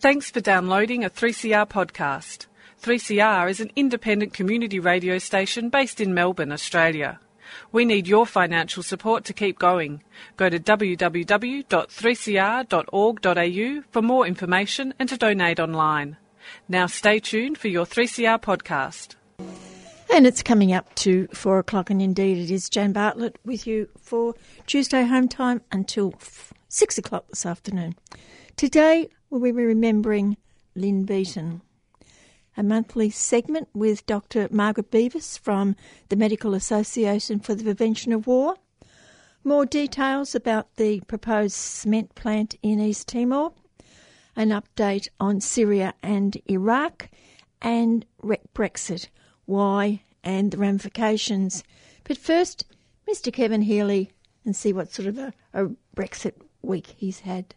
Thanks for downloading a 3CR podcast. 3CR is an independent community radio station based in Melbourne, Australia. We need your financial support to keep going. Go to www.3cr.org.au for more information and to donate online. Now stay tuned for your 3CR podcast. And it's coming up to four o'clock, and indeed it is Jan Bartlett with you for Tuesday home time until six o'clock this afternoon. Today we'll be remembering Lynn Beaton. A monthly segment with Dr. Margaret Beavis from the Medical Association for the Prevention of War. More details about the proposed cement plant in East Timor. An update on Syria and Iraq. And Brexit. Why and the ramifications. But first, Mr. Kevin Healy, and see what sort of a, a Brexit week he's had.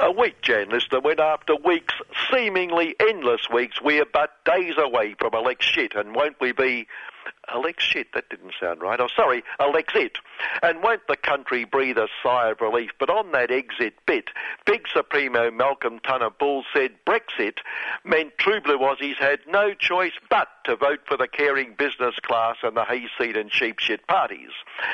A week, Jan Lister, when after weeks, seemingly endless weeks, we are but days away from elect shit, and won't we be Shit, that didn't sound right. Oh, sorry, Elexit. And won't the country breathe a sigh of relief? But on that exit bit, Big Supremo Malcolm Turnbull said Brexit meant True Blue Aussies had no choice but to vote for the caring business class and the hayseed and sheepshit parties.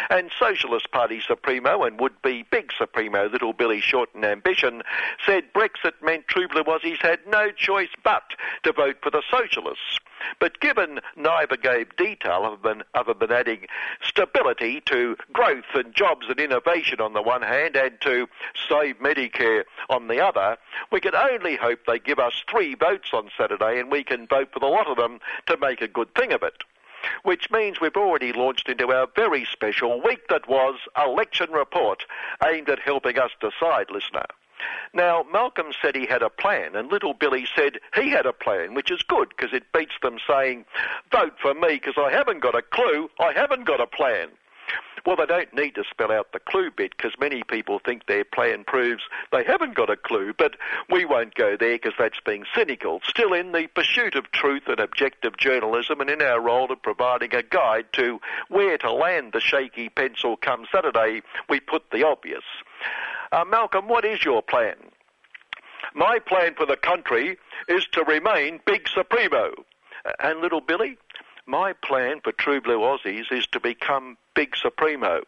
And Socialist Party Supremo and would-be Big Supremo Little Billy Shorten Ambition said Brexit meant True Blue Aussies had no choice but to vote for the Socialists. But given neither gave detail other than, other than adding stability to growth and jobs and innovation on the one hand and to save Medicare on the other, we can only hope they give us three votes on Saturday and we can vote for the lot of them to make a good thing of it which means we've already launched into our very special week that was election report aimed at helping us decide, listener. Now, Malcolm said he had a plan, and little Billy said he had a plan, which is good because it beats them saying, vote for me because I haven't got a clue, I haven't got a plan. Well, they don't need to spell out the clue bit because many people think their plan proves they haven't got a clue, but we won't go there because that's being cynical. Still, in the pursuit of truth and objective journalism and in our role of providing a guide to where to land the shaky pencil come Saturday, we put the obvious. Uh, Malcolm, what is your plan? My plan for the country is to remain Big Supremo. And little Billy, my plan for True Blue Aussies is to become Big Supremo.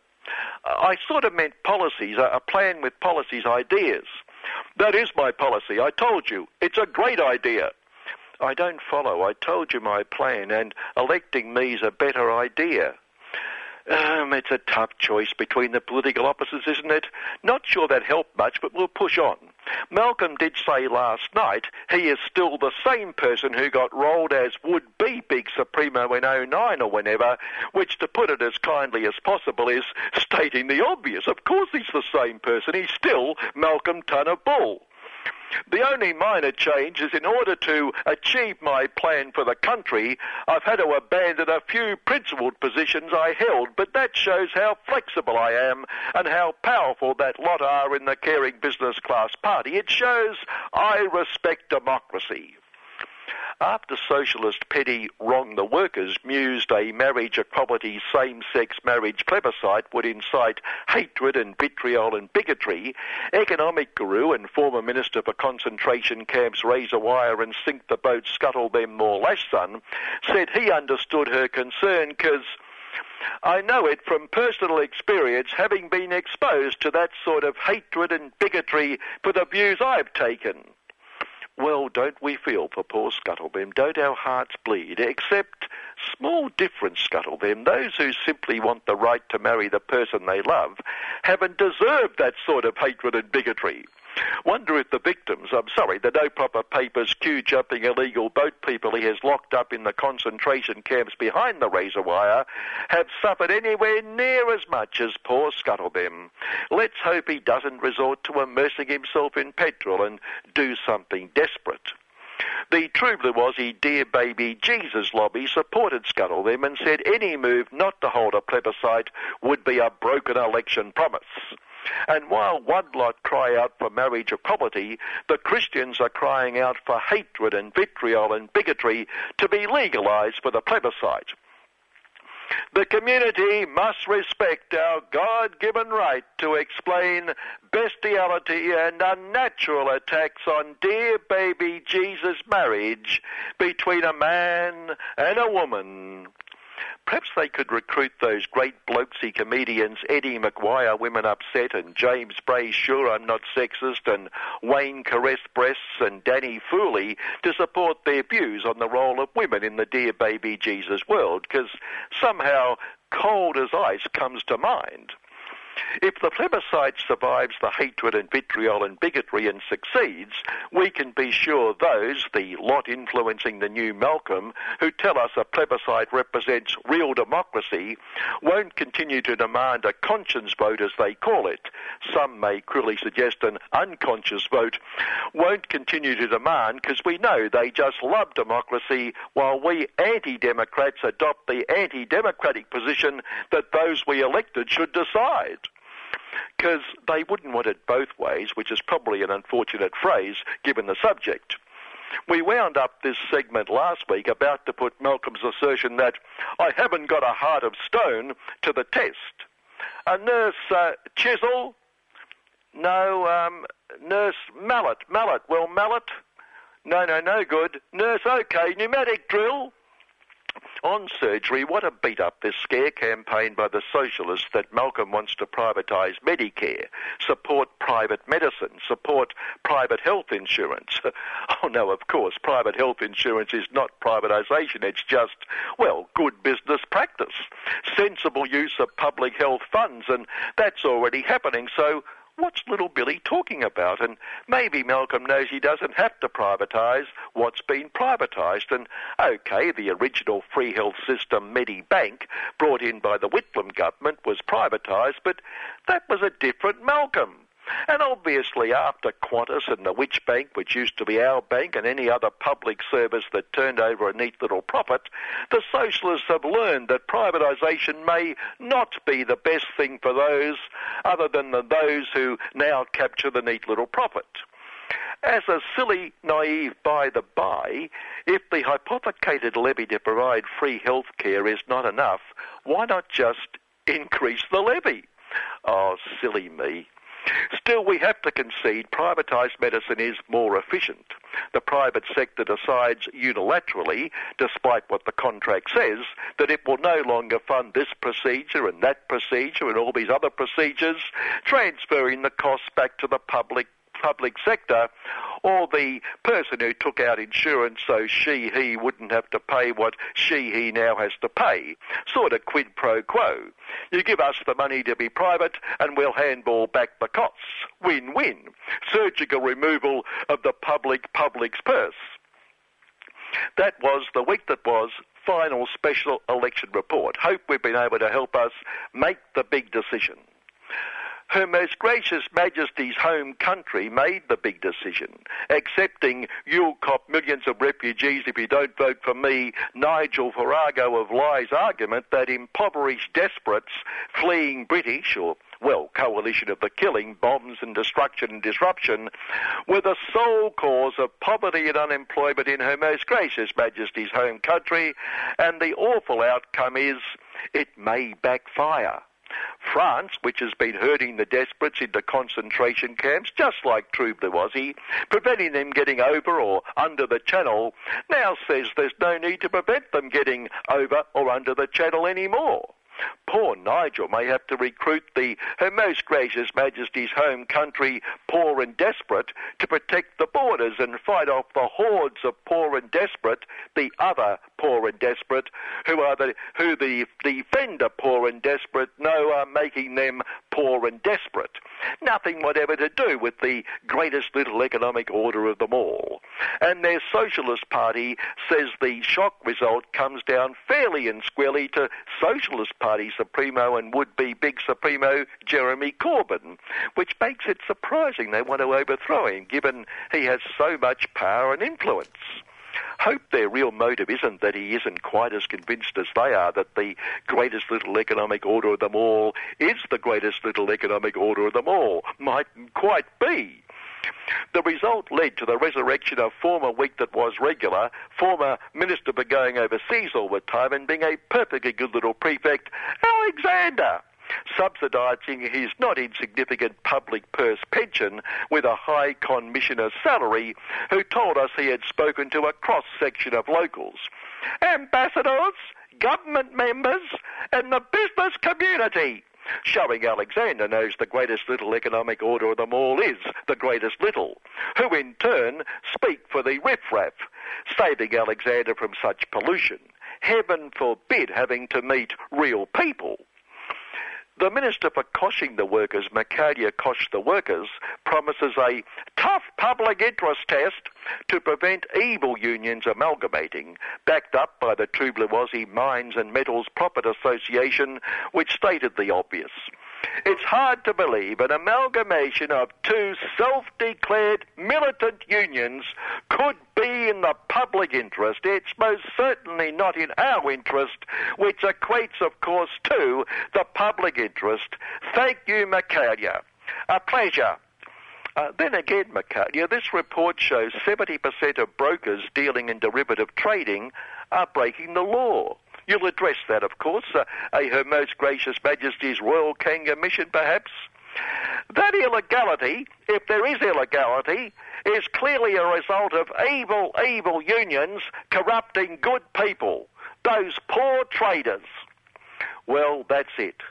I sort of meant policies, a plan with policies, ideas. That is my policy. I told you. It's a great idea. I don't follow. I told you my plan, and electing me is a better idea. Um, it's a tough choice between the political opposites, isn't it? Not sure that helped much, but we'll push on. Malcolm did say last night he is still the same person who got rolled as would-be Big Supremo in 09 or whenever, which, to put it as kindly as possible, is stating the obvious. Of course he's the same person. He's still Malcolm Turnbull. The only minor change is in order to achieve my plan for the country, I've had to abandon a few principled positions I held, but that shows how flexible I am and how powerful that lot are in the caring business class party. It shows I respect democracy. After socialist petty wrong the workers mused a marriage equality same-sex marriage plebiscite would incite hatred and vitriol and bigotry, economic guru and former minister for concentration camps razor wire and sink the boat scuttle them more lash son said he understood her concern because I know it from personal experience, having been exposed to that sort of hatred and bigotry for the views I've taken. Well, don't we feel for poor Scuttlebem? Don't our hearts bleed? Except small difference, Scuttlebem. Those who simply want the right to marry the person they love haven't deserved that sort of hatred and bigotry. Wonder if the victims, I'm sorry, the no proper papers, queue jumping illegal boat people he has locked up in the concentration camps behind the razor wire, have suffered anywhere near as much as poor Scuttlebem. Let's hope he doesn't resort to immersing himself in petrol and do something desperate. The True Blue Aussie Dear Baby Jesus lobby supported Scuttlebem and said any move not to hold a plebiscite would be a broken election promise. And while one lot cry out for marriage equality, the Christians are crying out for hatred and vitriol and bigotry to be legalized for the plebiscite. The community must respect our God given right to explain bestiality and unnatural attacks on dear baby Jesus' marriage between a man and a woman. Perhaps they could recruit those great blokesy comedians Eddie McGuire, Women Upset, and James Bray, Sure I'm Not Sexist, and Wayne Caress Breasts, and Danny Fooley to support their views on the role of women in the Dear Baby Jesus world, because somehow cold as ice comes to mind. If the plebiscite survives the hatred and vitriol and bigotry and succeeds, we can be sure those, the lot influencing the new Malcolm, who tell us a plebiscite represents real democracy, won't continue to demand a conscience vote as they call it. Some may cruelly suggest an unconscious vote. Won't continue to demand because we know they just love democracy while we anti-democrats adopt the anti-democratic position that those we elected should decide because they wouldn't want it both ways, which is probably an unfortunate phrase given the subject. We wound up this segment last week about to put Malcolm's assertion that I haven't got a heart of stone to the test. A nurse uh, Chisel, no, um, nurse Mallet, Mallet, well, Mallet, no, no, no good. Nurse, okay, pneumatic drill, on surgery, what a beat up this scare campaign by the socialists that Malcolm wants to privatise Medicare, support private medicine, support private health insurance. oh no, of course, private health insurance is not privatisation, it's just, well, good business practice, sensible use of public health funds, and that's already happening, so what's little Billy talking about? And maybe Malcolm knows he doesn't have to privatise what's been privatised. And okay, the original free health system, Medibank, brought in by the Whitlam government, was privatised, but that was a different Malcolm. And obviously, after Qantas and the Which Bank, which used to be our bank, and any other public service that turned over a neat little profit, the socialists have learned that privatisation may not be the best thing for those other than the, those who now capture the neat little profit. As a silly, naive by the by, if the hypothecated levy to provide free health care is not enough, why not just increase the levy? Oh, silly me. Still, we have to concede privatised medicine is more efficient. The private sector decides unilaterally, despite what the contract says, that it will no longer fund this procedure and that procedure and all these other procedures, transferring the costs back to the public public sector or the person who took out insurance so she, he wouldn't have to pay what she, he now has to pay. Sort of quid pro quo. You give us the money to be private and we'll handball back the costs. Win-win. Surgical removal of the public public's purse. That was the week that was final special election report. Hope we've been able to help us make the big decision. Her Most Gracious Majesty's home country made the big decision, accepting you'll cop millions of refugees if you don't vote for me, Nigel Farage of Lies argument that impoverished desperates fleeing British or well, coalition of the killing, bombs and destruction and disruption, were the sole cause of poverty and unemployment in Her Most Gracious Majesty's home country, and the awful outcome is it may backfire. France, which has been herding the desperates into concentration camps, just like True Blue preventing them getting over or under the channel, now says there's no need to prevent them getting over or under the channel anymore. Poor Nigel may have to recruit the Her Most Gracious Majesty's home country, poor and desperate, to protect the borders and fight off the hordes of poor and desperate, the other poor and desperate, who are the who the defender poor and desperate know are making them poor and desperate. Nothing whatever to do with the greatest little economic order of them all. And their Socialist Party says the shock result comes down fairly and squarely to Socialist Party Supremo and would-be big Supremo Jeremy Corbyn, which makes it surprising they want to overthrow him, given he has so much power and influence hope their real motive isn't that he isn't quite as convinced as they are that the greatest little economic order of them all is the greatest little economic order of them all. Mightn't quite be. The result led to the resurrection of former week that was regular, former Minister for going overseas all the time and being a perfectly good little prefect, Alexander subsidising his not insignificant public purse pension with a high commissioner salary, who told us he had spoken to a cross section of locals. Ambassadors, government members, and the business community showing Alexander knows the greatest little economic order of them all is the greatest little, who in turn speak for the riffraff, saving Alexander from such pollution. Heaven forbid having to meet real people. The Minister for Coshing the Workers, Michaelia Kosh the Workers, promises a tough public interest test to prevent evil unions amalgamating, backed up by the Aussie Mines and Metals Profit Association, which stated the obvious. It's hard to believe an amalgamation of two self-declared militant unions could be in the public interest. It's most certainly not in our interest, which equates, of course, to the public interest. Thank you, Michaelia. A pleasure. Uh, then again, Michaelia, this report shows 70% of brokers dealing in derivative trading are breaking the law. You'll address that, of course, uh, a Her Most Gracious Majesty's Royal Kanga mission, perhaps. That illegality, if there is illegality, is clearly a result of evil, evil unions corrupting good people, those poor traders. Well, that's it.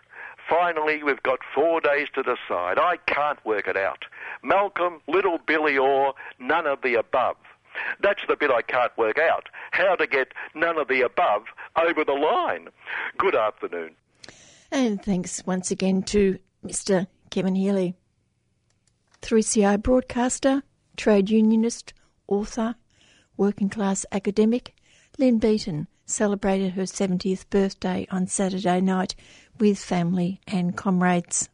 Finally, we've got four days to decide. I can't work it out. Malcolm, Little Billy, or none of the above. That's the bit I can't work out. How to get none of the above over the line. Good afternoon. And thanks once again to Mr. Kevin Healy. 3CR broadcaster, trade unionist, author, working class academic, Lynn Beaton celebrated her 70th birthday on Saturday night with family and comrades.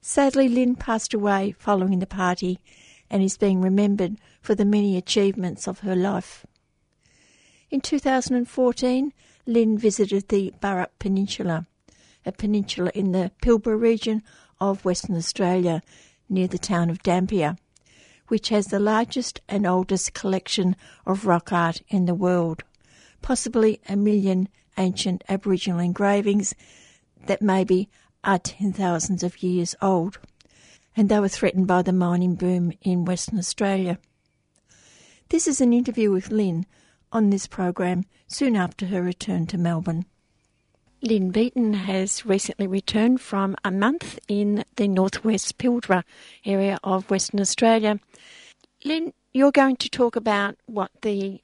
Sadly, Lynn passed away following the party and is being remembered for the many achievements of her life. In 2014, Lynn visited the Burrup Peninsula, a peninsula in the Pilbara region of Western Australia near the town of Dampier, which has the largest and oldest collection of rock art in the world, possibly a million ancient Aboriginal engravings that maybe are ten thousands of years old and they were threatened by the mining boom in Western Australia. This is an interview with Lynn on this program soon after her return to Melbourne. Lynn Beaton has recently returned from a month in the northwest Pilbara area of Western Australia. Lynn, you're going to talk about what the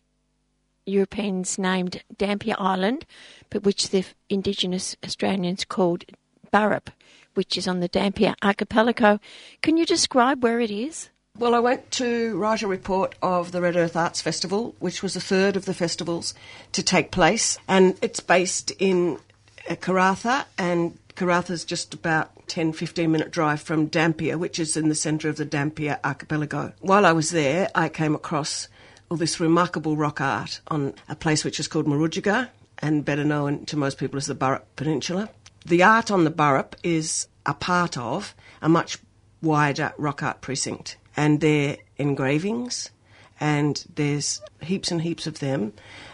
Europeans named Dampier Island, but which the Indigenous Australians called Burrup which is on the Dampier Archipelago. Can you describe where it is? Well, I went to write a report of the Red Earth Arts Festival, which was the third of the festivals to take place, and it's based in uh, Karratha, and Karratha's just about 10 15 minute drive from Dampier, which is in the centre of the Dampier Archipelago. While I was there, I came across all this remarkable rock art on a place which is called Murujuga, and better known to most people as the Burrup Peninsula. The art on the Burrup is a part of a much wider rock art precinct, and they're engravings, and there's heaps and heaps of them,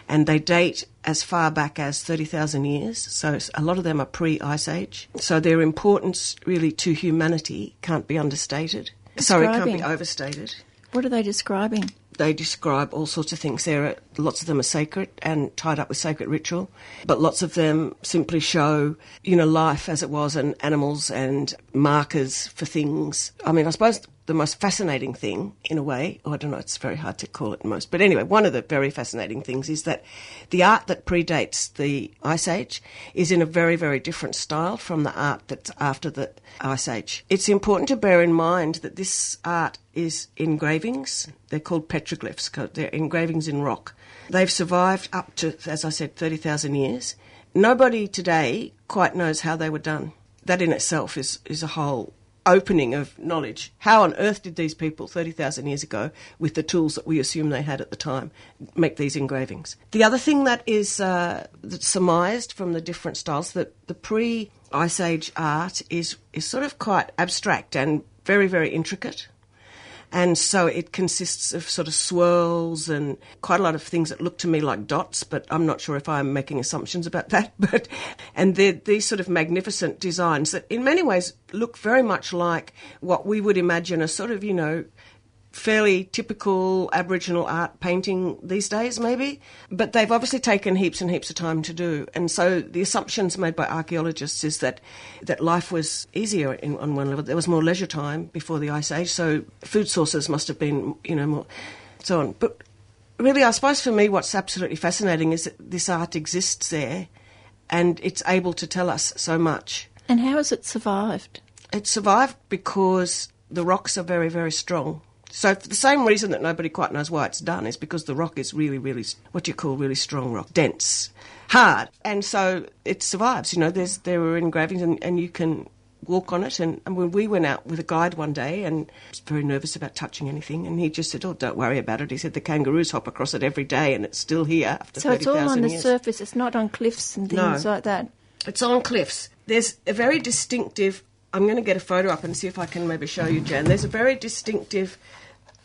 and they date as far back as 30,000 years, so a lot of them are pre Ice Age. So their importance really to humanity can't be understated. Sorry, can't be overstated. What are they describing? They describe all sorts of things. There lots of them are sacred and tied up with sacred ritual, but lots of them simply show, you know, life as it was and animals and markers for things. I mean, I suppose the most fascinating thing, in a way, oh, I don't know, it's very hard to call it most, but anyway, one of the very fascinating things is that the art that predates the Ice Age is in a very, very different style from the art that's after the Ice Age. It's important to bear in mind that this art is engravings. They're called petroglyphs, they're engravings in rock. They've survived up to, as I said, 30,000 years. Nobody today quite knows how they were done. That in itself is, is a whole opening of knowledge. How on earth did these people 30,000 years ago, with the tools that we assume they had at the time, make these engravings? The other thing that is uh, surmised from the different styles that the pre Ice Age art is, is sort of quite abstract and very, very intricate. And so it consists of sort of swirls and quite a lot of things that look to me like dots, but I'm not sure if I'm making assumptions about that. But and these sort of magnificent designs that in many ways look very much like what we would imagine a sort of, you know, fairly typical Aboriginal art painting these days, maybe. But they've obviously taken heaps and heaps of time to do. And so the assumptions made by archaeologists is that, that life was easier in, on one level. There was more leisure time before the Ice Age, so food sources must have been, you know, more so on. But really, I suppose for me, what's absolutely fascinating is that this art exists there and it's able to tell us so much. And how has it survived? It survived because the rocks are very, very strong. So for the same reason that nobody quite knows why it's done is because the rock is really, really what you call really strong rock, dense, hard, and so it survives. You know, there's there are engravings and, and you can walk on it. And, and when we went out with a guide one day and was very nervous about touching anything, and he just said, "Oh, don't worry about it." He said the kangaroos hop across it every day, and it's still here after So it's all on the years. surface. It's not on cliffs and things No. like that. It's on cliffs. There's a very distinctive. I'm going to get a photo up and see if I can maybe show you, Jan. There's a very distinctive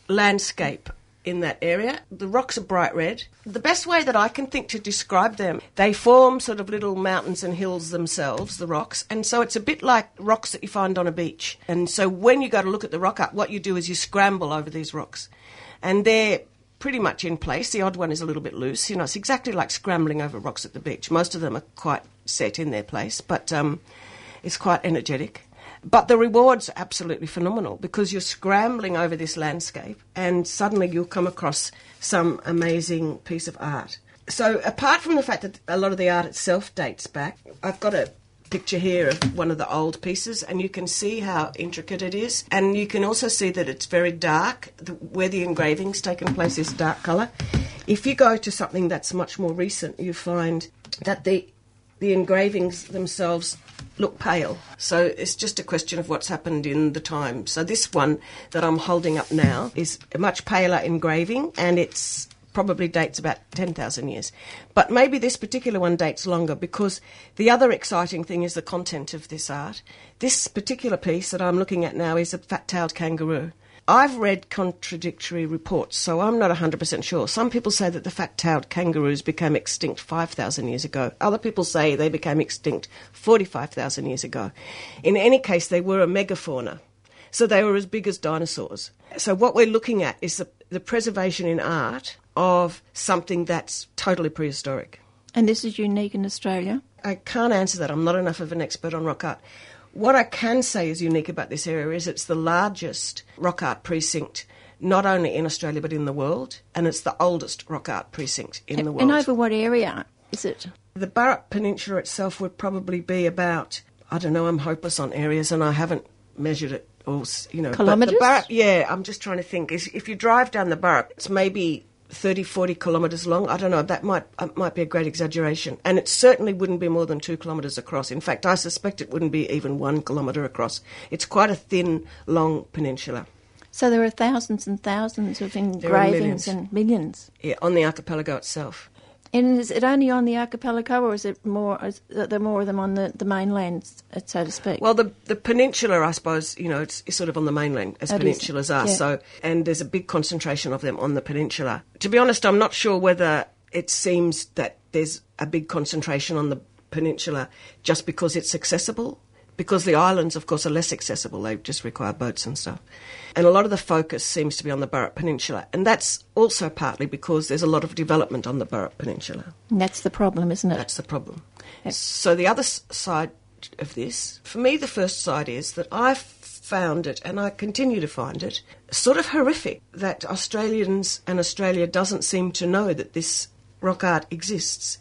landscape in that area. The rocks are bright red. The best way that I can think to describe them, they form sort of little mountains and hills themselves, the rocks, and so it's a bit like rocks that you find on a beach. And so when you go to look at the rock art, what you do is you scramble over these rocks. And they're pretty much in place. The odd one is a little bit loose. You know, it's exactly like scrambling over rocks at the beach. Most of them are quite set in their place, but um, it's quite energetic. But the rewards are absolutely phenomenal because you're scrambling over this landscape and suddenly you'll come across some amazing piece of art. So, apart from the fact that a lot of the art itself dates back, I've got a picture here of one of the old pieces and you can see how intricate it is. And you can also see that it's very dark. Where the engraving's taken place is dark colour if you go to something that's much more recent you find that the the engravings themselves look pale so it's just a question of what's happened in the time so this one that i'm holding up now is a much paler engraving and it's probably dates about 10,000 years. But maybe this particular one dates longer because the other exciting thing is the content of this art. This particular piece that I'm looking at now is a fat tailed kangaroo. I've read contradictory reports, so I'm not 100% sure. Some people say that the fat tailed kangaroos became extinct 5,000 years ago. Other people say they became extinct 45,000 years ago. In any case, they were a megafauna. So they were as big as dinosaurs. So what we're looking at is the, the preservation in art of something that's totally prehistoric. And this is unique in Australia. I can't answer that. I'm not enough of an expert on rock art. What I can say is unique about this area is it's the largest rock art precinct, not only in Australia but in the world, and it's the oldest rock art precinct in the world. And over what area is it? The Burrup Peninsula itself would probably be about, I don't know, I'm hopeless on areas and I haven't measured it all, s- you know. Kilometres? Burrup, yeah, I'm just trying to think. If you drive down the Burrup, it's maybe 30, 40 kilometres long. I don't know, that might, uh, might be a great exaggeration. And it certainly wouldn't be more than two kilometres across. In fact, I suspect it wouldn't be even one kilometre across. It's quite a thin, long peninsula. So there are thousands and thousands of engravings millions. and millions. Yeah, on the archipelago itself. And is it only on the archipelago, or is it more? Is there more of them on the, the mainland, so to speak? Well, the the peninsula, I suppose, you know, it's, it's sort of on the mainland as It is, peninsulas are. yeah. So, and there's a big concentration of them on the peninsula. To be honest, I'm not sure whether it seems that there's a big concentration on the peninsula just because it's accessible. Because the islands, of course, are less accessible. They just require boats and stuff. And a lot of the focus seems to be on the Burrup Peninsula. And that's also partly because there's a lot of development on the Burrup Peninsula. And that's the problem, isn't it? That's the problem. So the other side of this, for me, the first side is that I've found it, and I continue to find it, sort of horrific that Australians and Australia doesn't seem to know that this rock art exists.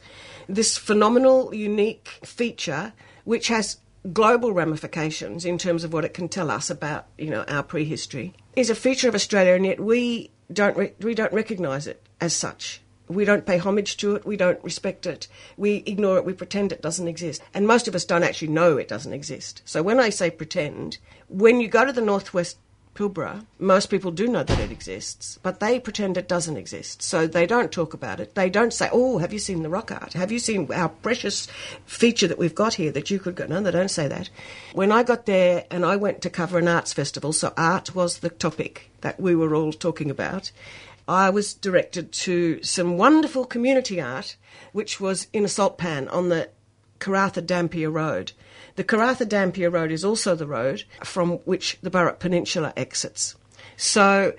This phenomenal, unique feature, which has global ramifications in terms of what it can tell us about, you know, our prehistory, is a feature of Australia, and yet we don't re- we don't recognise it as such. We don't pay homage to it. We don't respect it. We ignore it. We pretend it doesn't exist. And most of us don't actually know it doesn't exist. So when I say pretend, when you go to the northwest Pilbara, most people do know that it exists, but they pretend it doesn't exist. So they don't talk about it. They don't say, "Oh, have you seen the rock art? Have you seen our precious feature that we've got here that you could go?" No, they don't say that. When I got there and I went to cover an arts festival, so art was the topic that we were all talking about. I was directed to some wonderful community art, which was in a salt pan on the Karratha Dampier Road. The Karratha Dampier Road is also the road from which the Burrup Peninsula exits. So,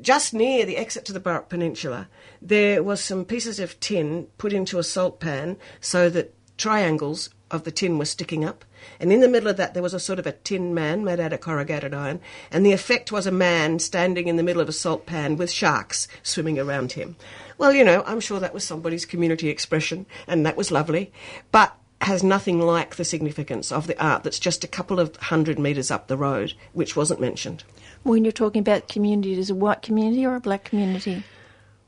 just near the exit to the Burrup Peninsula, there was some pieces of tin put into a salt pan so that triangles of the tin were sticking up. And in the middle of that, there was a sort of a tin man made out of corrugated iron. And the effect was a man standing in the middle of a salt pan with sharks swimming around him. Well, you know, I'm sure that was somebody's community expression, and that was lovely. But has nothing like the significance of the art that's just a couple of hundred metres up the road, which wasn't mentioned. When you're talking about community, is it a white community or a black community?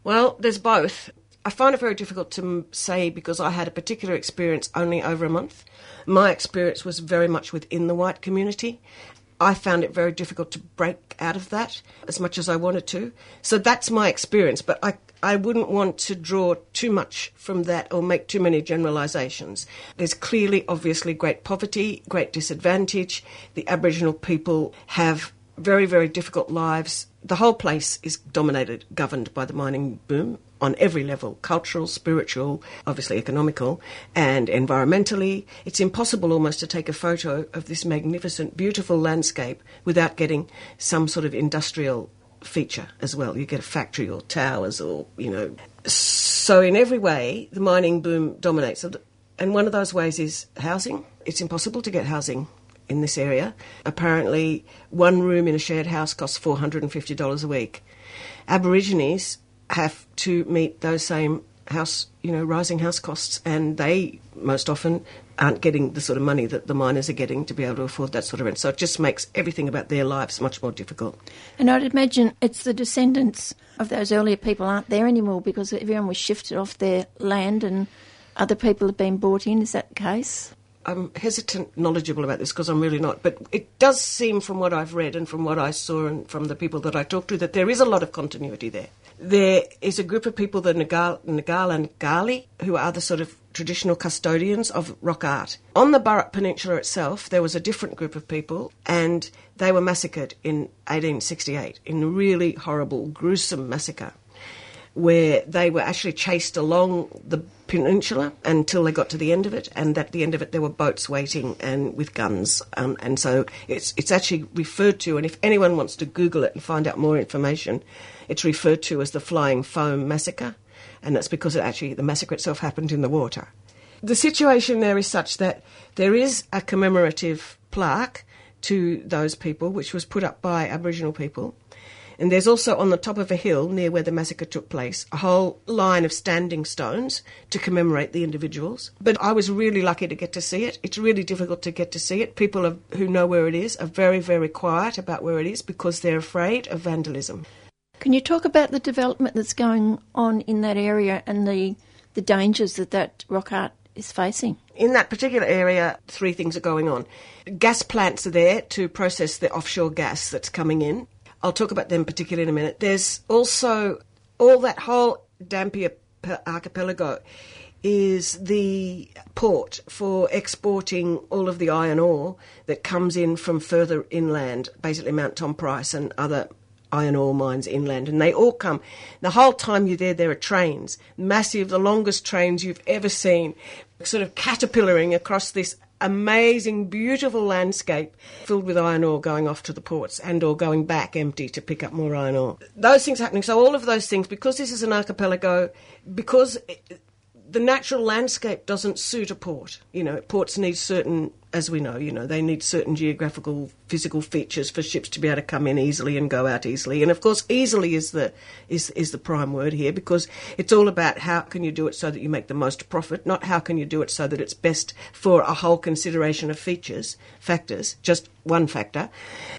Well, there's both. I find it very difficult to say because I had a particular experience only over a month. My experience was very much within the white community. I found it very difficult to break out of that as much as I wanted to. So that's my experience, but I, I wouldn't want to draw too much from that or make too many generalisations. There's clearly, obviously, great poverty, great disadvantage. The Aboriginal people have very, very difficult lives. The whole place is dominated, governed by the mining boom on every level cultural, spiritual, obviously economical, and environmentally. It's impossible almost to take a photo of this magnificent, beautiful landscape without getting some sort of industrial feature as well. You get a factory or towers or, you know. So, in every way, the mining boom dominates. And one of those ways is housing. It's impossible to get housing in this area. Apparently, one room in a shared house costs $450 a week. Aborigines have to meet those same house, you know, rising house costs, and they most often aren't getting the sort of money that the miners are getting to be able to afford that sort of rent. So it just makes everything about their lives much more difficult. And I'd imagine it's the descendants of those earlier people aren't there anymore because everyone was shifted off their land and other people have been brought in. Is that the case? I'm hesitant, knowledgeable about this because I'm really not. But it does seem, from what I've read and from what I saw and from the people that I talked to, that there is a lot of continuity there. There is a group of people, the Nagal, and Gali, who are the sort of traditional custodians of rock art. On the Burrup Peninsula itself, there was a different group of people, and they were massacred in 1868 in a really horrible, gruesome massacre where they were actually chased along the peninsula until they got to the end of it, and at the end of it there were boats waiting and with guns, um, and so it's it's actually referred to. And if anyone wants to Google it and find out more information, it's referred to as the Flying Foam Massacre, and that's because it actually the massacre itself happened in the water. The situation there is such that there is a commemorative plaque to those people, which was put up by Aboriginal people. And there's also on the top of a hill near where the massacre took place a whole line of standing stones to commemorate the individuals. But I was really lucky to get to see it. It's really difficult to get to see it. People who know where it is are very, very quiet about where it is because they're afraid of vandalism. Can you talk about the development that's going on in that area and the, the dangers that that rock art is facing? In that particular area, three things are going on. Gas plants are there to process the offshore gas that's coming in. I'll talk about them particularly in a minute. There's also all that whole Dampier archipelago is the port for exporting all of the iron ore that comes in from further inland, basically Mount Tom Price and other iron ore mines inland, and they all come. The whole time you're there, there are trains, massive, the longest trains you've ever seen, sort of caterpillaring across this amazing, beautiful landscape filled with iron ore going off to the ports and or going back empty to pick up more iron ore. Those things happening. So all of those things, because this is an archipelago, because the natural landscape doesn't suit a port. You know, ports need certain, as we know, you know, they need certain geographical, physical features for ships to be able to come in easily and go out easily. And of course, easily is the is is the prime word here because it's all about how can you do it so that you make the most profit, not how can you do it so that it's best for a whole consideration of features, factors, just one factor.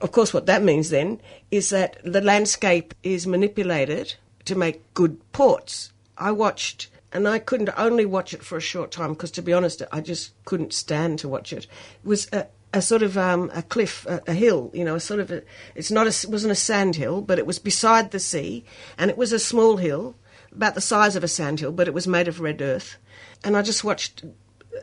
Of course, what that means then is that the landscape is manipulated to make good ports. I watched and I couldn't only watch it for a short time because, to be honest, I just couldn't stand to watch it. It was a, a sort of um, a cliff, a, a, hill, you know, a sort of a, it's not a, it wasn't a sand hill, but it was beside the sea, and it was a small hill, about the size of a sand hill, but it was made of red earth. And I just watched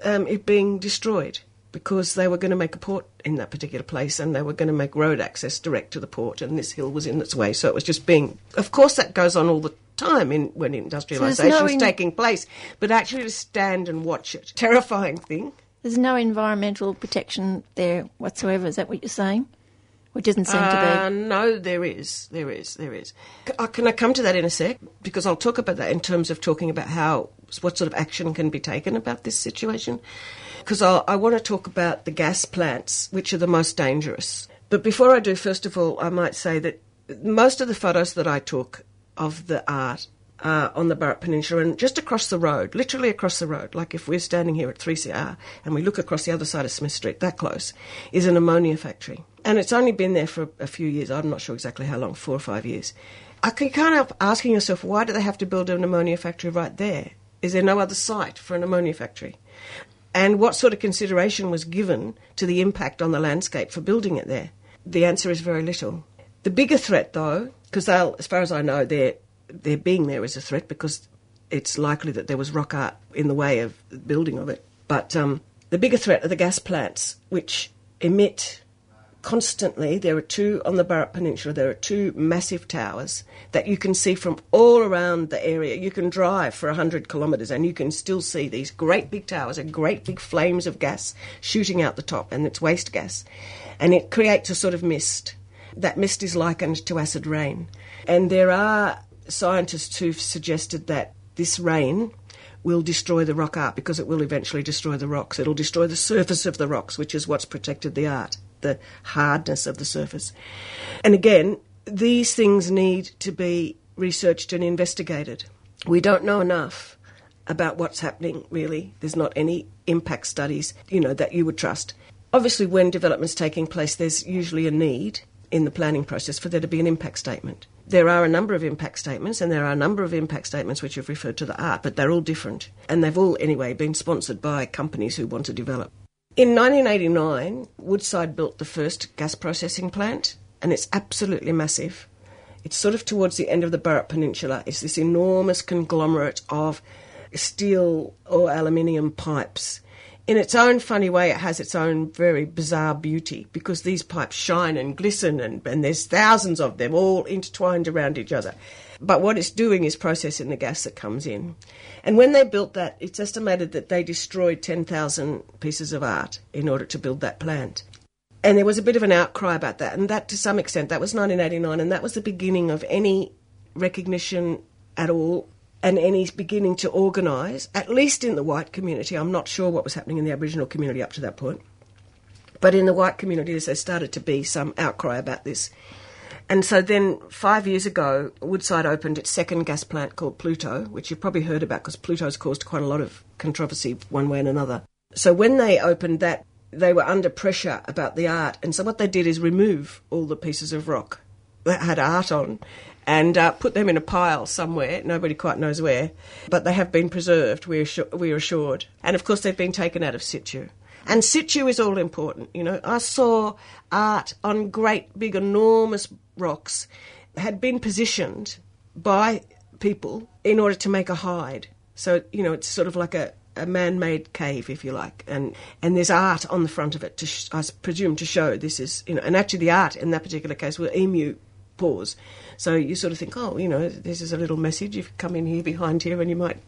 um, it being destroyed because they were going to make a port in that particular place and they were going to make road access direct to the port, and this hill was in its way. So it was just being. Of course, that goes on all the time in when industrialisation so no is in- taking place, but actually to stand and watch it, terrifying thing. There's no environmental protection there whatsoever. Is that what you're saying? It doesn't seem uh, to be. No, there is. There is. There is. Uh, can I come to that in a sec? Because I'll talk about that in terms of talking about how, what sort of action can be taken about this situation. Because I want to talk about the gas plants, which are the most dangerous. But before I do, first of all, I might say that most of the photos that I took of the art uh, on the Burrup Peninsula and just across the road, literally across the road, like if we're standing here at 3CR and we look across the other side of Smith Street, that close, is an ammonia factory. And it's only been there for a few years. I'm not sure exactly how long, four or five years. I can kind of asking yourself, why do they have to build an ammonia factory right there? Is there no other site for an ammonia factory? And what sort of consideration was given to the impact on the landscape for building it there? The answer is very little. The bigger threat, though, because they'll, as far as I know, they're their being there is a threat because it's likely that there was rock art in the way of the building of it. But um, the bigger threat are the gas plants, which emit constantly. There are two on the Burrup Peninsula. There are two massive towers that you can see from all around the area. You can drive for 100 kilometres and you can still see these great big towers and great big flames of gas shooting out the top, and it's waste gas. And it creates a sort of mist. That mist is likened to acid rain. And there are scientists who've suggested that this rain will destroy the rock art because it will eventually destroy the rocks. It'll destroy the surface of the rocks, which is what's protected the art, the hardness of the surface. And again, these things need to be researched and investigated. We don't know enough about what's happening, really. There's not any impact studies, you know, that you would trust. Obviously, when development's taking place, there's usually a need in the planning process for there to be an impact statement there are a number of impact statements, and there are a number of impact statements which have referred to the art, but they're all different. And they've all, anyway, been sponsored by companies who want to develop. In 1989, Woodside built the first gas processing plant, and it's absolutely massive. It's sort of towards the end of the Burrup Peninsula. It's this enormous conglomerate of steel or aluminium pipes in its own funny way, it has its own very bizarre beauty because these pipes shine and glisten, and, and there's thousands of them all intertwined around each other. But what it's doing is processing the gas that comes in. And when they built that, it's estimated that they destroyed 10,000 pieces of art in order to build that plant. And there was a bit of an outcry about that, and that to some extent, that was 1989, and that was the beginning of any recognition at all and any beginning to organise, at least in the white community. I'm not sure what was happening in the Aboriginal community up to that point. But in the white community, there started to be some outcry about this. And so then, five years ago, Woodside opened its second gas plant called Pluto, which you've probably heard about because Pluto's caused quite a lot of controversy one way and another. So when they opened that, they were under pressure about the art. And so what they did is remove all the pieces of rock that had art on and uh, put them in a pile somewhere. Nobody quite knows where, but they have been preserved. We're we're assured, and of course they've been taken out of situ. And situ is all important. You know, I saw art on great, big, enormous rocks had been positioned by people in order to make a hide. So you know, it's sort of like a a man-made cave, if you like, and and there's art on the front of it to, sh- I presume, to show this is you know, and actually the art in that particular case were emu paws. So you sort of think, oh, you know, this is a little message. You come in here behind here and you might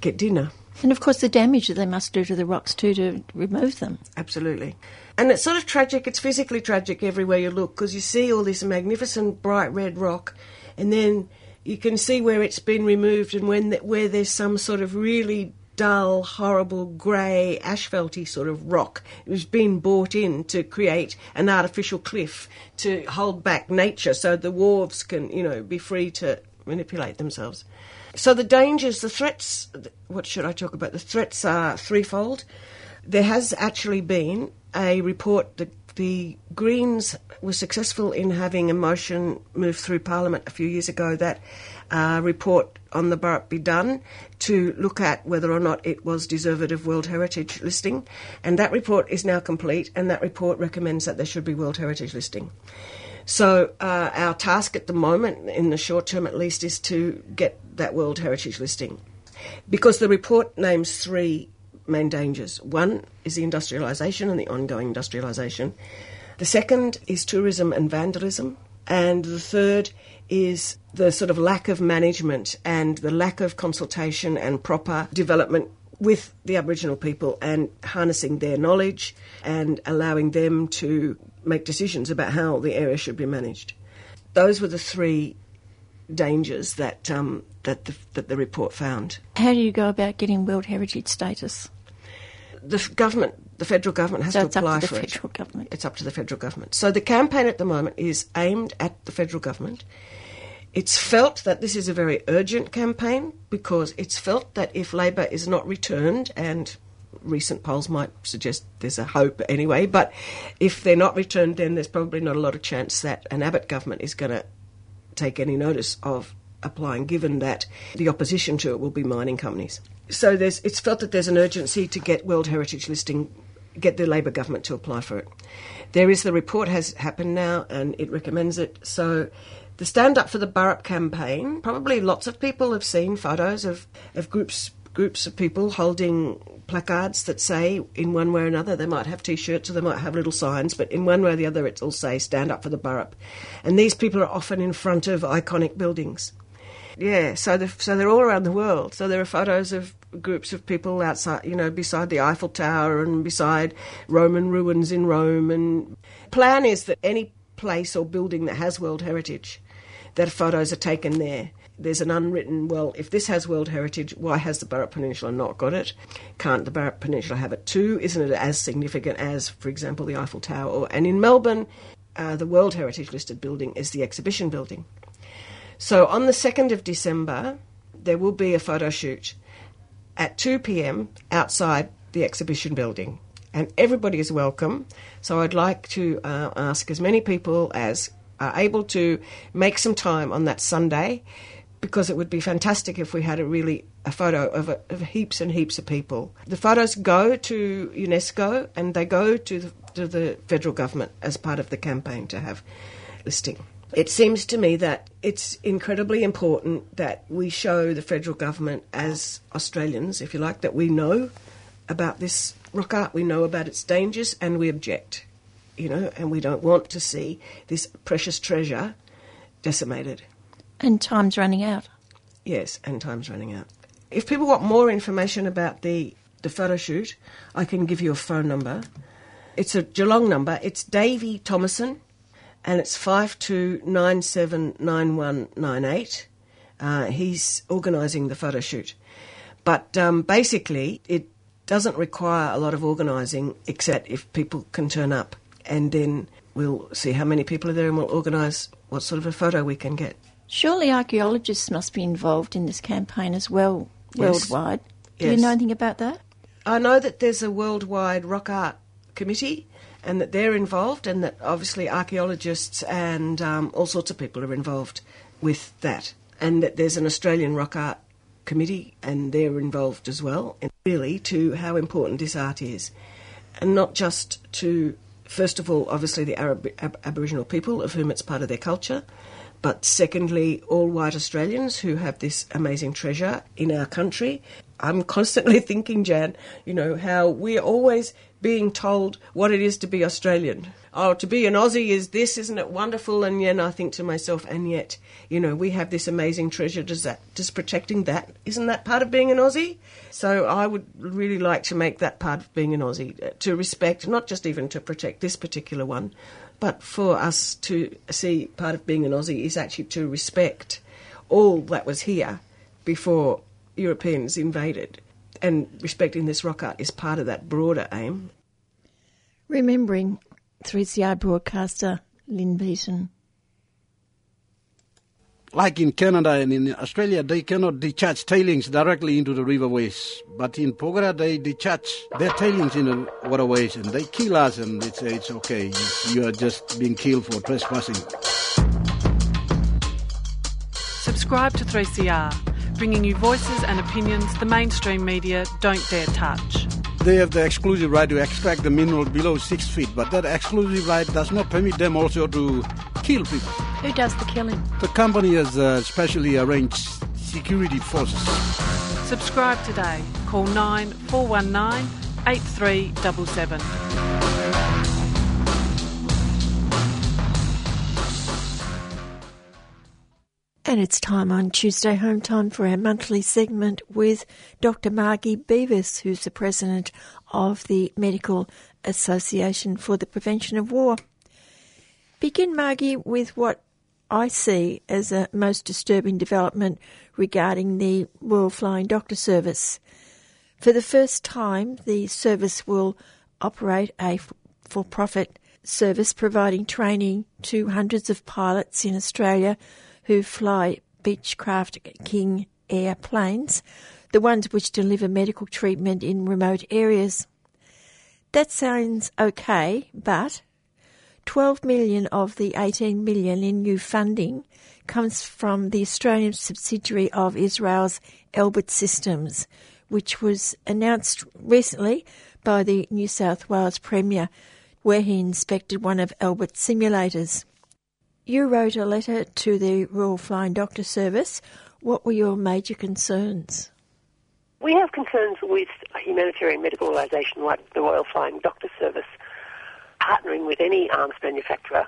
get dinner. And of course, the damage that they must do to the rocks too to remove them. Absolutely. And it's sort of tragic, it's physically tragic everywhere you look because you see all this magnificent bright red rock and then you can see where it's been removed and when where there's some sort of really dull, horrible, grey, asphalty sort of rock. It was being brought in to create an artificial cliff to hold back nature so the wharves can, you know, be free to manipulate themselves. So the dangers, the threats, what should I talk about? The threats are threefold. There has actually been a report, that the Greens were successful in having a motion moved through Parliament a few years ago that a report on the Burrup be done to look at whether or not it was deserved of World Heritage listing. And that report is now complete, and that report recommends that there should be World Heritage listing. So, uh, our task at the moment, in the short term at least, is to get that World Heritage listing. Because the report names three main dangers. One is the industrialisation and the ongoing industrialisation. The second is tourism and vandalism. And the third is the sort of lack of management and the lack of consultation and proper development with the Aboriginal people and harnessing their knowledge and allowing them to make decisions about how the area should be managed. Those were the three dangers that um, that the, that the report found. How do you go about getting World Heritage status? The government, the federal government, has so to it's apply up to for the it. federal government. It's up to the federal government. So the campaign at the moment is aimed at the federal government. It's felt that this is a very urgent campaign because it's felt that if Labor is not returned, and recent polls might suggest there's a hope anyway, but if they're not returned, then there's probably not a lot of chance that an Abbott government is going to take any notice of applying, given that the opposition to it will be mining companies. So there's, it's felt that there's an urgency to get World Heritage listing, get the Labor government to apply for it. There is the report has happened now, and it recommends it. So the Stand Up for the Burrup campaign, probably lots of people have seen photos of, of groups groups of people holding placards that say in one way or another they might have t-shirts or they might have little signs but in one way or the other it'll say stand up for the burrup and these people are often in front of iconic buildings yeah so they're, so they're all around the world so there are photos of groups of people outside you know beside the eiffel tower and beside roman ruins in rome and plan is that any place or building that has world heritage that photos are taken there there's an unwritten, well, if this has World Heritage, why has the Burrup Peninsula not got it? Can't the Burrup Peninsula have it too? Isn't it as significant as, for example, the Eiffel Tower? Or, and in Melbourne, uh, the World Heritage listed building is the exhibition building. So on the 2nd of December, there will be a photo shoot at 2 pm outside the exhibition building. And everybody is welcome. So I'd like to uh, ask as many people as are able to make some time on that Sunday because it would be fantastic if we had a really a photo of, a, of heaps and heaps of people. The photos go to UNESCO and they go to the, to the federal government as part of the campaign to have listing. It seems to me that it's incredibly important that we show the federal government as Australians, if you like, that we know about this rock art, we know about its dangers, and we object. You know, and we don't want to see this precious treasure decimated. And time's running out. Yes, and time's running out. If people want more information about the, the photo shoot, I can give you a phone number. It's a Geelong number. It's Davy Thomason, and it's 52979198. Uh, he's organising the photo shoot. But um, basically, it doesn't require a lot of organising except if people can turn up. And then we'll see how many people are there and we'll organise what sort of a photo we can get. Surely archaeologists must be involved in this campaign as well, Yes. worldwide. Do Yes. you know anything about that? I know that there's a worldwide rock art committee and that they're involved, and that obviously archaeologists and um, all sorts of people are involved with that, and that there's an Australian rock art committee and they're involved as well, and really to how important this art is, and not just to, first of all, obviously the Arab, Ab- Aboriginal people of whom it's part of their culture, but secondly, all white Australians who have this amazing treasure in our country. I'm constantly thinking, Jan, you know, how we're always being told what it is to be Australian. Oh, to be an Aussie is this, isn't it wonderful? And then I think to myself, and yet, you know, we have this amazing treasure. Does that, does protecting that, isn't that part of being an Aussie? So I would really like to make that part of being an Aussie, uh, to respect, not just even to protect this particular one, but for us to see part of being an Aussie is actually to respect all that was here before Europeans invaded. And respecting this rock art is part of that broader aim. Remembering 3CR broadcaster Lynn Beaton. like in Canada and in Australia, they cannot discharge tailings directly into the riverways. But in Porgera, they discharge their tailings in the waterways and they kill us and they say it's okay. You are just being killed for trespassing. Subscribe to 3CR, bringing you voices and opinions the mainstream media don't dare touch. They have the exclusive right to extract the mineral below six feet, but that exclusive right does not permit them also to kill people. Who does the killing? The company has uh, specially arranged security forces. Subscribe today. Call 9419 8377. And it's time on Tuesday Home Time for our monthly segment with Dr. Margie Beavis, who's the president of the Medical Association for the Prevention of War. Begin, Margie, with what I see as a most disturbing development regarding the Royal Flying Doctor Service. For the first time, the service will operate a for profit service providing training to hundreds of pilots in Australia who fly Beechcraft King airplanes, the ones which deliver medical treatment in remote areas. That sounds okay, but 12 million of the 18 million in new funding comes from the Australian subsidiary of Israel's Elbit Systems, which was announced recently by the New South Wales Premier, where he inspected one of Elbit's simulators. You wrote a letter to the Royal Flying Doctor Service. What were your major concerns? We have concerns with humanitarian medical organisation like the Royal Flying Doctor Service partnering with any arms manufacturer.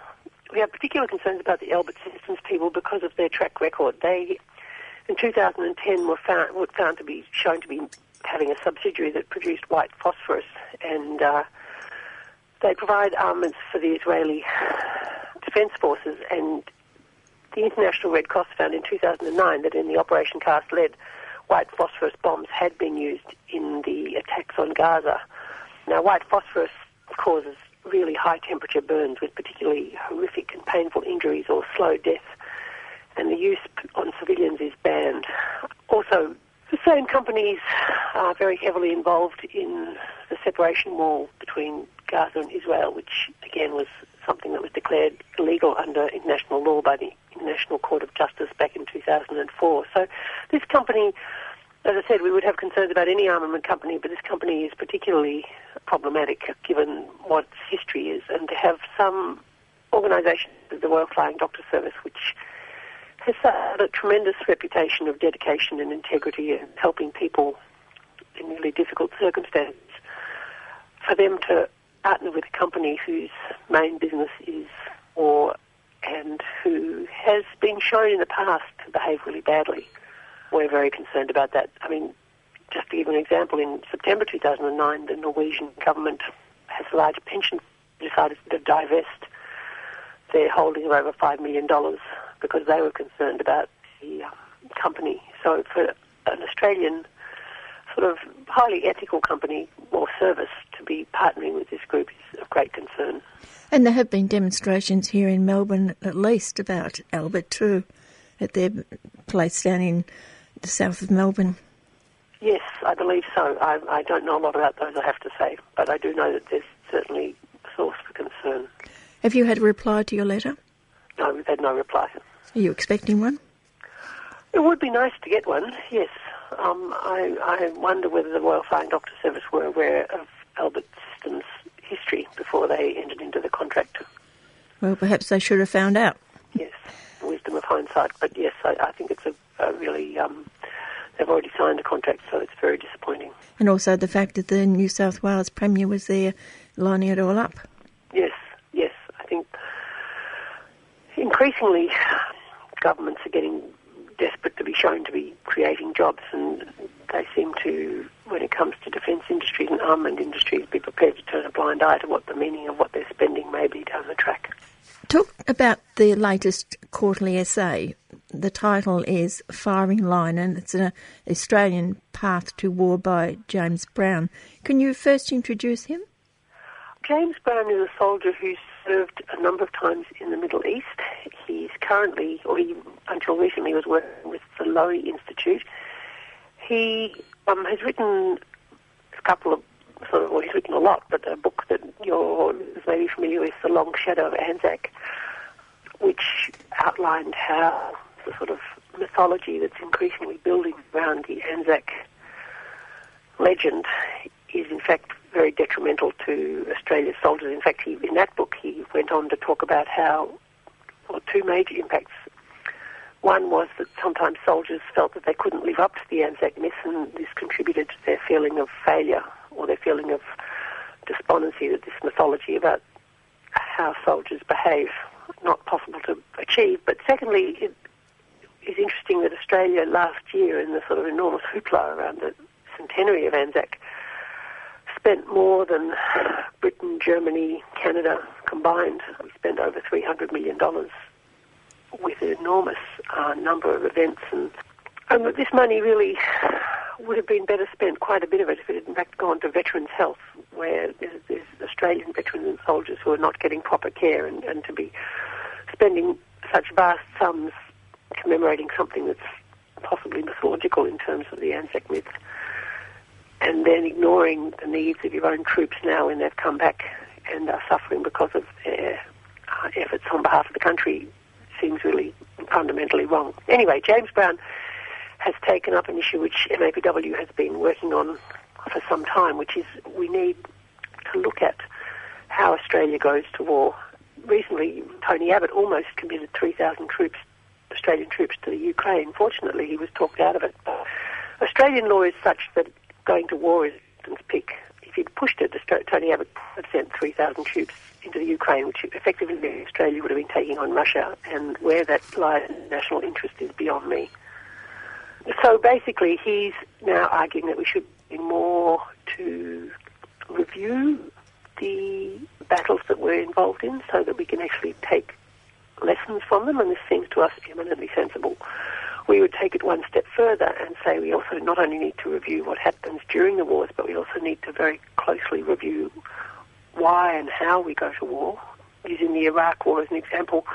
We have particular concerns about the Elbit Systems people because of their track record. They, in 2010, were found, were found to be shown to be having a subsidiary that produced white phosphorus, and uh, they provide armaments for the Israeli Defence Forces, and the International Red Cross found in 2009 that in the Operation Cast Lead, white phosphorus bombs had been used in the attacks on Gaza. Now, white phosphorus causes really high temperature burns with particularly horrific and painful injuries or slow death, and the use on civilians is banned. Also, the same companies are very heavily involved in the separation wall between Gaza and Israel, which again was something that was declared illegal under international law by the International Court of Justice back in 2004. So this company, as I said, we would have concerns about any armament company, but this company is particularly problematic given what its history is. And to have some organisation, the Royal Flying Doctor Service, which has had a tremendous reputation of dedication and integrity and helping people in really difficult circumstances, for them to partner with a company whose main business is war and who has been shown in the past to behave really badly. We're very concerned about that. I mean, just to give an example, in September 2009, the Norwegian government has a large pension decided to divest their holding of over $5 million because they were concerned about the um, company. So for an Australian sort of highly ethical company or service to be partnering with this group is of great concern. And there have been demonstrations here in Melbourne, at least, about Elbit too, at their place down in the south of Melbourne. Yes, I believe so. I, I don't know a lot about those, I have to say, but I do know that there's certainly a source for concern. Have you had a reply to your letter? No, we've had no reply. Are you expecting one? It would be nice to get one, yes. Um, I, I wonder whether the Royal Flying Doctor Service were aware of Elbit Systems' history before they entered into the contract. Well, perhaps they should have found out. Yes, wisdom of hindsight. But yes, I, I think it's a, a really, um, they've already signed a contract, so it's very disappointing. And also the fact that the New South Wales Premier was there lining it all up. Yes, yes. I think increasingly governments are getting desperate to be shown to be creating jobs, and they seem to, when it comes to defence industries and armament industries, be prepared to turn a blind eye to what the meaning of what they're spending may be down the track. Talk about the latest quarterly essay. The title is Firing Line, and it's an Australian Path to War by James Brown. Can you first introduce him? James Brown is a soldier whose served a number of times in the Middle East. He's currently, or he until recently was working with the Lowy Institute. He um, has written a couple of sort of, well, he's written a lot, but a book that you're maybe familiar with, The Long Shadow of Anzac, which outlined how the sort of mythology that's increasingly building around the Anzac legend is in fact very detrimental to Australia's soldiers. In fact, he, in that book, he went on to talk about how, well, two major impacts. One was that sometimes soldiers felt that they couldn't live up to the Anzac myth, and this contributed to their feeling of failure or their feeling of despondency that this mythology about how soldiers behave not possible to achieve. But secondly, it is interesting that Australia last year, in the sort of enormous hoopla around the centenary of Anzac, spent more than Britain, Germany, Canada combined. We spent over $300 million with an enormous uh, number of events. And, and this money really would have been better spent, quite a bit of it, if it had in fact gone to veterans' health, where there's, there's Australian veterans and soldiers who are not getting proper care, and, and to be spending such vast sums commemorating something that's possibly mythological in terms of the Anzac myth and then ignoring the needs of your own troops now when they've come back and are suffering because of their uh, efforts on behalf of the country seems really fundamentally wrong. Anyway, James Brown has taken up an issue which MAPW has been working on for some time, which is we need to look at how Australia goes to war. Recently, Tony Abbott almost committed 3,000 troops, Australian troops, to the Ukraine. Fortunately, he was talked out of it. Australian law is such that going to war is Britain's pick. If he'd pushed it, Tony Abbott have sent 3,000 troops into the Ukraine, which effectively Australia would have been taking on Russia, and where that lies in national interest is beyond me. So basically, he's now arguing that we should be more to review the battles that we're involved in so that we can actually take lessons from them, and this seems to us eminently sensible we would take it one step further and say we also not only need to review what happens during the wars, but we also need to very closely review why and how we go to war. Using the Iraq War as an example,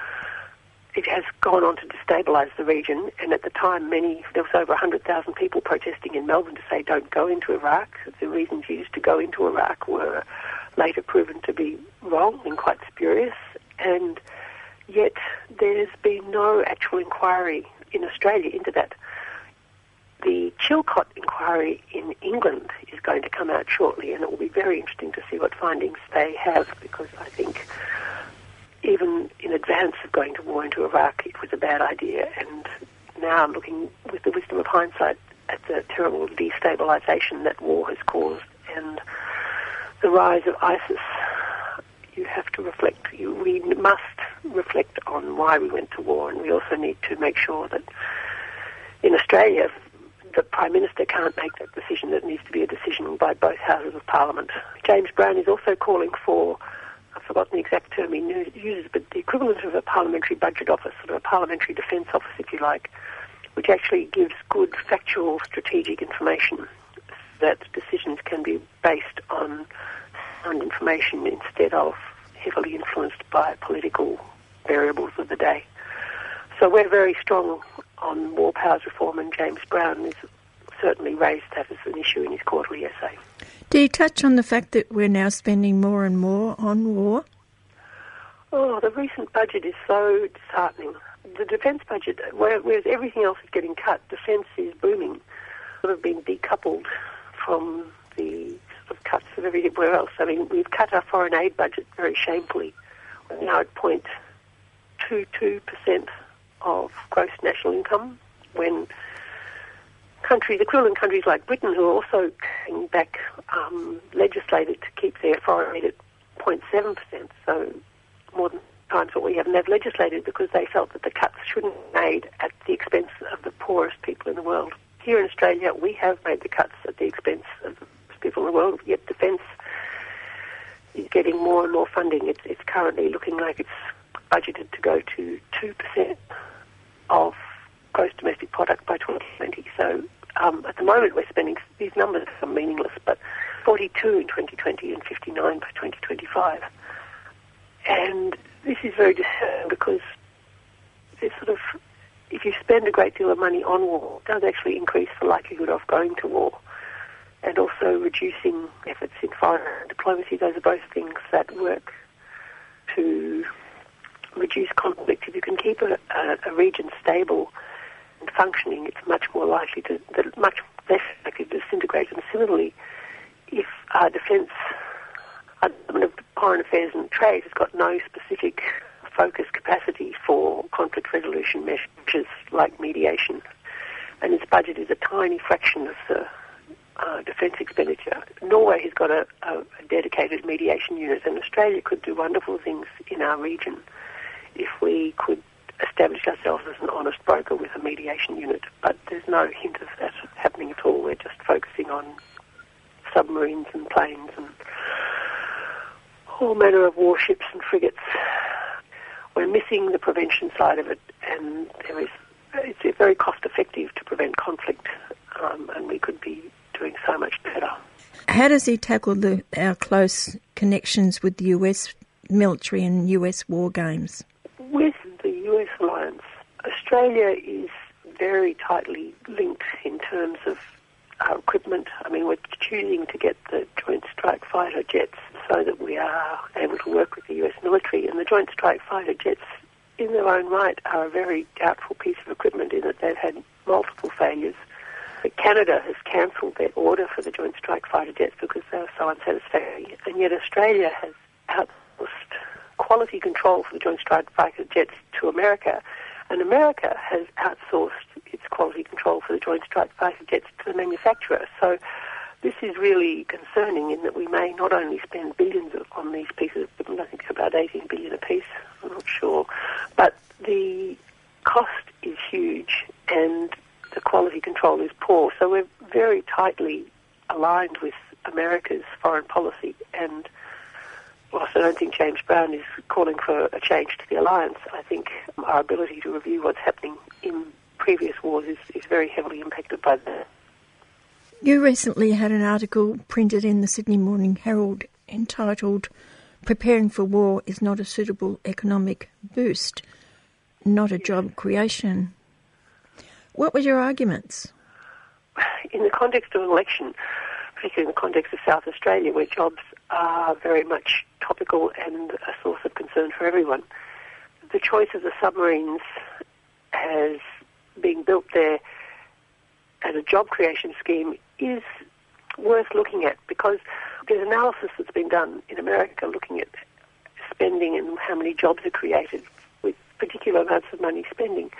it has gone on to destabilise the region, and at the time, many there was over 100,000 people protesting in Melbourne to say don't go into Iraq. The reasons used to go into Iraq were later proven to be wrong and quite spurious, and yet there's been no actual inquiry in Australia into that. The Chilcot inquiry in England is going to come out shortly, and it will be very interesting to see what findings they have because I think even in advance of going to war into Iraq, it was a bad idea. And now I'm looking with the wisdom of hindsight at the terrible destabilization that war has caused and the rise of ISIS. You have to reflect. You, we must reflect on why we went to war, and we also need to make sure that in Australia, the Prime Minister can't make that decision. That needs to be a decision by both houses of Parliament. James Brown is also calling for, I've forgotten the exact term he uses, but the equivalent of a parliamentary budget office, sort of a parliamentary defence office, if you like, which actually gives good factual strategic information that decisions can be based on sound information instead of heavily influenced by political variables of the day. So we're very strong on war powers reform, and James Brown has certainly raised that as an issue in his quarterly essay. Do you touch on the fact that we're now spending more and more on war? Oh, the recent budget is so disheartening. The defence budget, whereas everything else is getting cut, defence is booming, sort of been decoupled from the of cuts of everywhere else. I mean, we've cut our foreign aid budget very shamefully. We're now at point 2.2% of gross national income when countries, equivalent countries like Britain, who are also cutting back, um, legislated to keep their foreign aid at 0.7%, so more than times what we have, and they've legislated because they felt that the cuts shouldn't be made at the expense of the poorest people in the world. Here in Australia, we have made the cuts at the expense of the people in the world, yet defence is getting more and more funding. It's, it's currently looking like it's budgeted to go to 2% of gross domestic product by 2020. So um, at the moment we're spending, these numbers are meaningless, but 42 in 2020 and 59 by 2025. And this is very disturbing because there's sort of, if you spend a great deal of money on war, it does actually increase the likelihood of going to war. And also reducing efforts in foreign diplomacy. Those are both things that work to reduce conflict. If you can keep a, a, a region stable and functioning, it's much more likely to, that much less likely to disintegrate. And similarly, if our defence, our Department of Foreign Affairs and Trade has got no specific focus capacity for conflict resolution measures like mediation, and its budget is a tiny fraction of the uh, defence expenditure. Norway has got a, a, a, dedicated mediation unit, and Australia could do wonderful things in our region if we could establish ourselves as an honest broker with a mediation unit. But there's no hint of that happening at all. We're just focusing on submarines and planes and all manner of warships and frigates. We're missing the prevention side of it, and there is it's very cost effective to prevent conflict, um, and we could be doing so much better. How does he tackle the, our close connections with the US military and US war games? With the US alliance, Australia is very tightly linked in terms of our equipment. I mean, we're choosing to get the Joint Strike Fighter jets so that we are able to work with the US military. And the Joint Strike Fighter jets, in their own right, are a very doubtful piece of equipment in that they've had multiple failures. Canada has cancelled their order for the Joint Strike Fighter jets because they were so unsatisfactory. And yet Australia has outsourced quality control for the Joint Strike Fighter jets to America. And America has outsourced its quality control for the Joint Strike Fighter jets to the manufacturer. So this is really concerning in that we may not only spend billions on these pieces I think it's about 18 billion a piece, I'm not sure, but the cost is huge and the quality control is poor. So we're very tightly aligned with America's foreign policy and whilst I don't think James Brown is calling for a change to the alliance, I think our ability to review what's happening in previous wars is, is very heavily impacted by that. You recently had an article printed in the Sydney Morning Herald entitled Preparing for War is Not a Suitable Economic Boost, Not a Job Creation. What were your arguments? In the context of an election, particularly in the context of South Australia, where jobs are very much topical and a source of concern for everyone. The choice of the submarines as being built there as a job creation scheme is worth looking at because there's analysis that's been done in America looking at spending and how many jobs are created with particular amounts of money spending.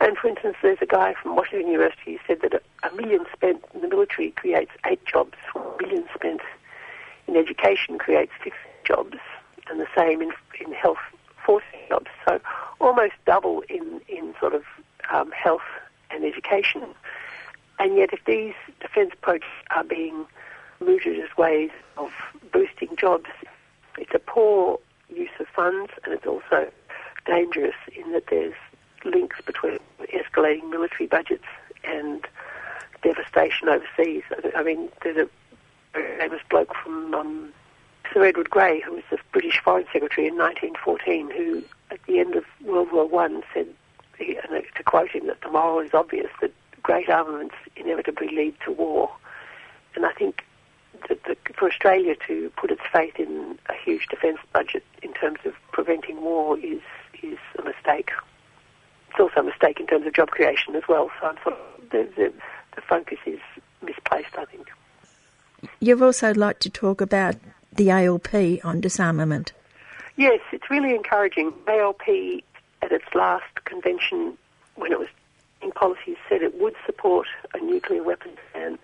And for instance, there's a guy from Washington University who said that a, million spent in the military creates eight jobs, a million spent in education creates 50 jobs, and the same in, in health, 40 jobs. So almost double in, in sort of um, health and education. And yet if these defence projects are being mooted as ways of boosting jobs, it's a poor use of funds and it's also dangerous in that there's links between escalating military budgets and devastation overseas. I mean, there's a famous bloke from um, Sir Edward Grey, who was the British Foreign Secretary in 1914, who at the end of World War One said, and to quote him, that the moral is obvious that great armaments inevitably lead to war. And I think that the, for Australia to put its faith in a huge defence budget in terms of preventing war is is a mistake. It's also a mistake in terms of job creation as well. So I'm sort of, the, the, the focus is misplaced, I think. You've also liked to talk about the ALP on disarmament. Yes, it's really encouraging. ALP at its last convention, when it was in policy, said it would support a nuclear weapons ban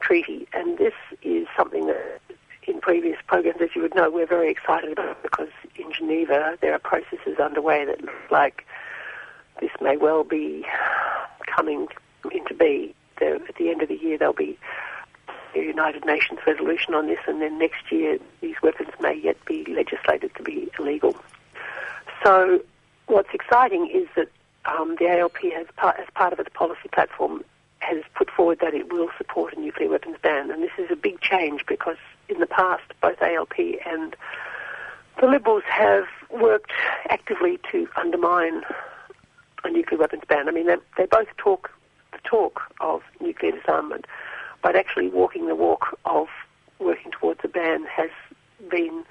treaty, and this is something that in previous programs, as you would know, we're very excited about because in Geneva there are processes underway that look like this may well be coming into be. There, at the end of the year, there'll be a United Nations resolution on this, and then next year these weapons may yet be legislated to be illegal. So, what's exciting is that um, the ALP has, part, as part of its policy platform, has put forward that it will support a nuclear weapons ban, and this is a big change because in the past both ALP and The Liberals have worked actively to undermine a nuclear weapons ban. I mean, they, they both talk the talk of nuclear disarmament, but actually walking the walk of working towards a ban has been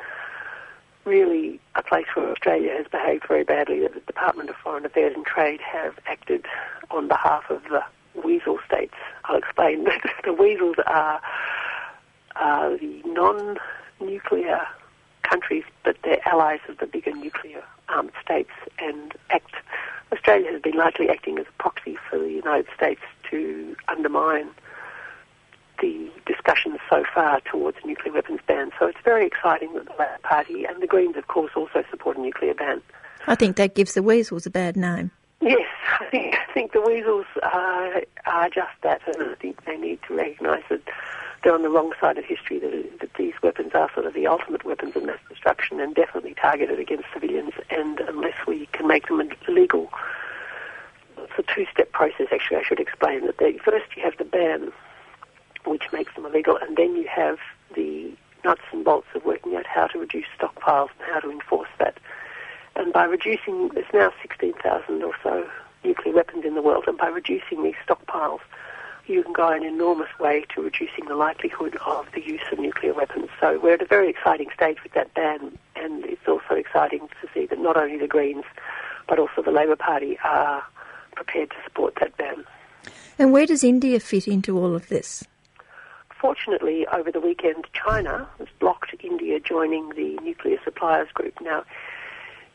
really a place where Australia has behaved very badly. That the Department of Foreign Affairs and Trade have acted on behalf of the weasel states. I'll explain that the weasels are, are the non-nuclear countries, but they're allies of the bigger nuclear armed states and act. Australia has been largely acting as a proxy for the United States to undermine the discussions so far towards a nuclear weapons ban. So it's very exciting that the Labor Party and the Greens, of course, also support a nuclear ban. I think that gives the weasels a bad name. Yes, I think, I think the weasels are, are just that, and I think they need to recognise that they're on the wrong side of history, that, that these weapons are sort of the ultimate weapons of mass destruction and definitely targeted against civilians, and unless we can make them illegal, it's a two-step process, actually, I should explain that they, first you have the ban, which makes them illegal, and then you have the nuts and bolts of working out how to reduce stockpiles and how to enforce that. And by reducing, there's now 16,000 or so nuclear weapons in the world, and by reducing these stockpiles, you can go an enormous way to reducing the likelihood of the use of nuclear weapons. So we're at a very exciting stage with that ban, and it's also exciting to see that not only the Greens, but also the Labor Party are prepared to support that ban. And where does India fit into all of this? Fortunately, over the weekend, China has blocked India joining the nuclear suppliers group. Now,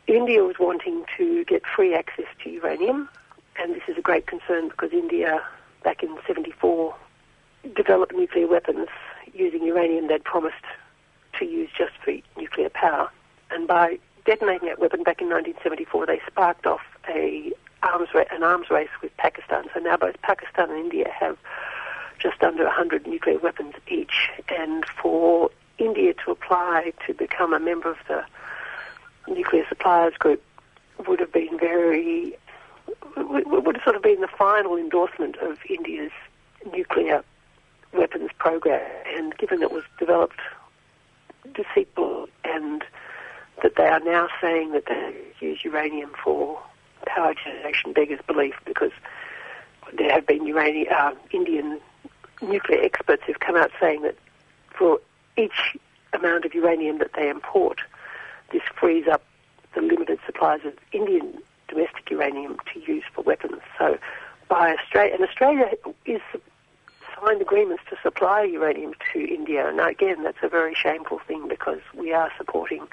India was wanting to get free access to uranium, and this is a great concern because India, back in 74, developed nuclear weapons using uranium they'd promised to use just for nuclear power. And by detonating that weapon back in 1974, they sparked off a arms ra- an arms race with Pakistan. So now both Pakistan and India have just under 100 nuclear weapons each. And for India to apply to become a member of the nuclear suppliers group would have been very would have sort of been the final endorsement of India's nuclear weapons program. And given it was developed deceitful and that they are now saying that they use uranium for power generation beggars belief because there have been uranium, uh, Indian nuclear experts who've come out saying that for each amount of uranium that they import, this frees up the limited supplies of Indian domestic uranium to use for weapons. So, by Australia, and Australia is signed agreements to supply uranium to India, and again, that's a very shameful thing because we are supporting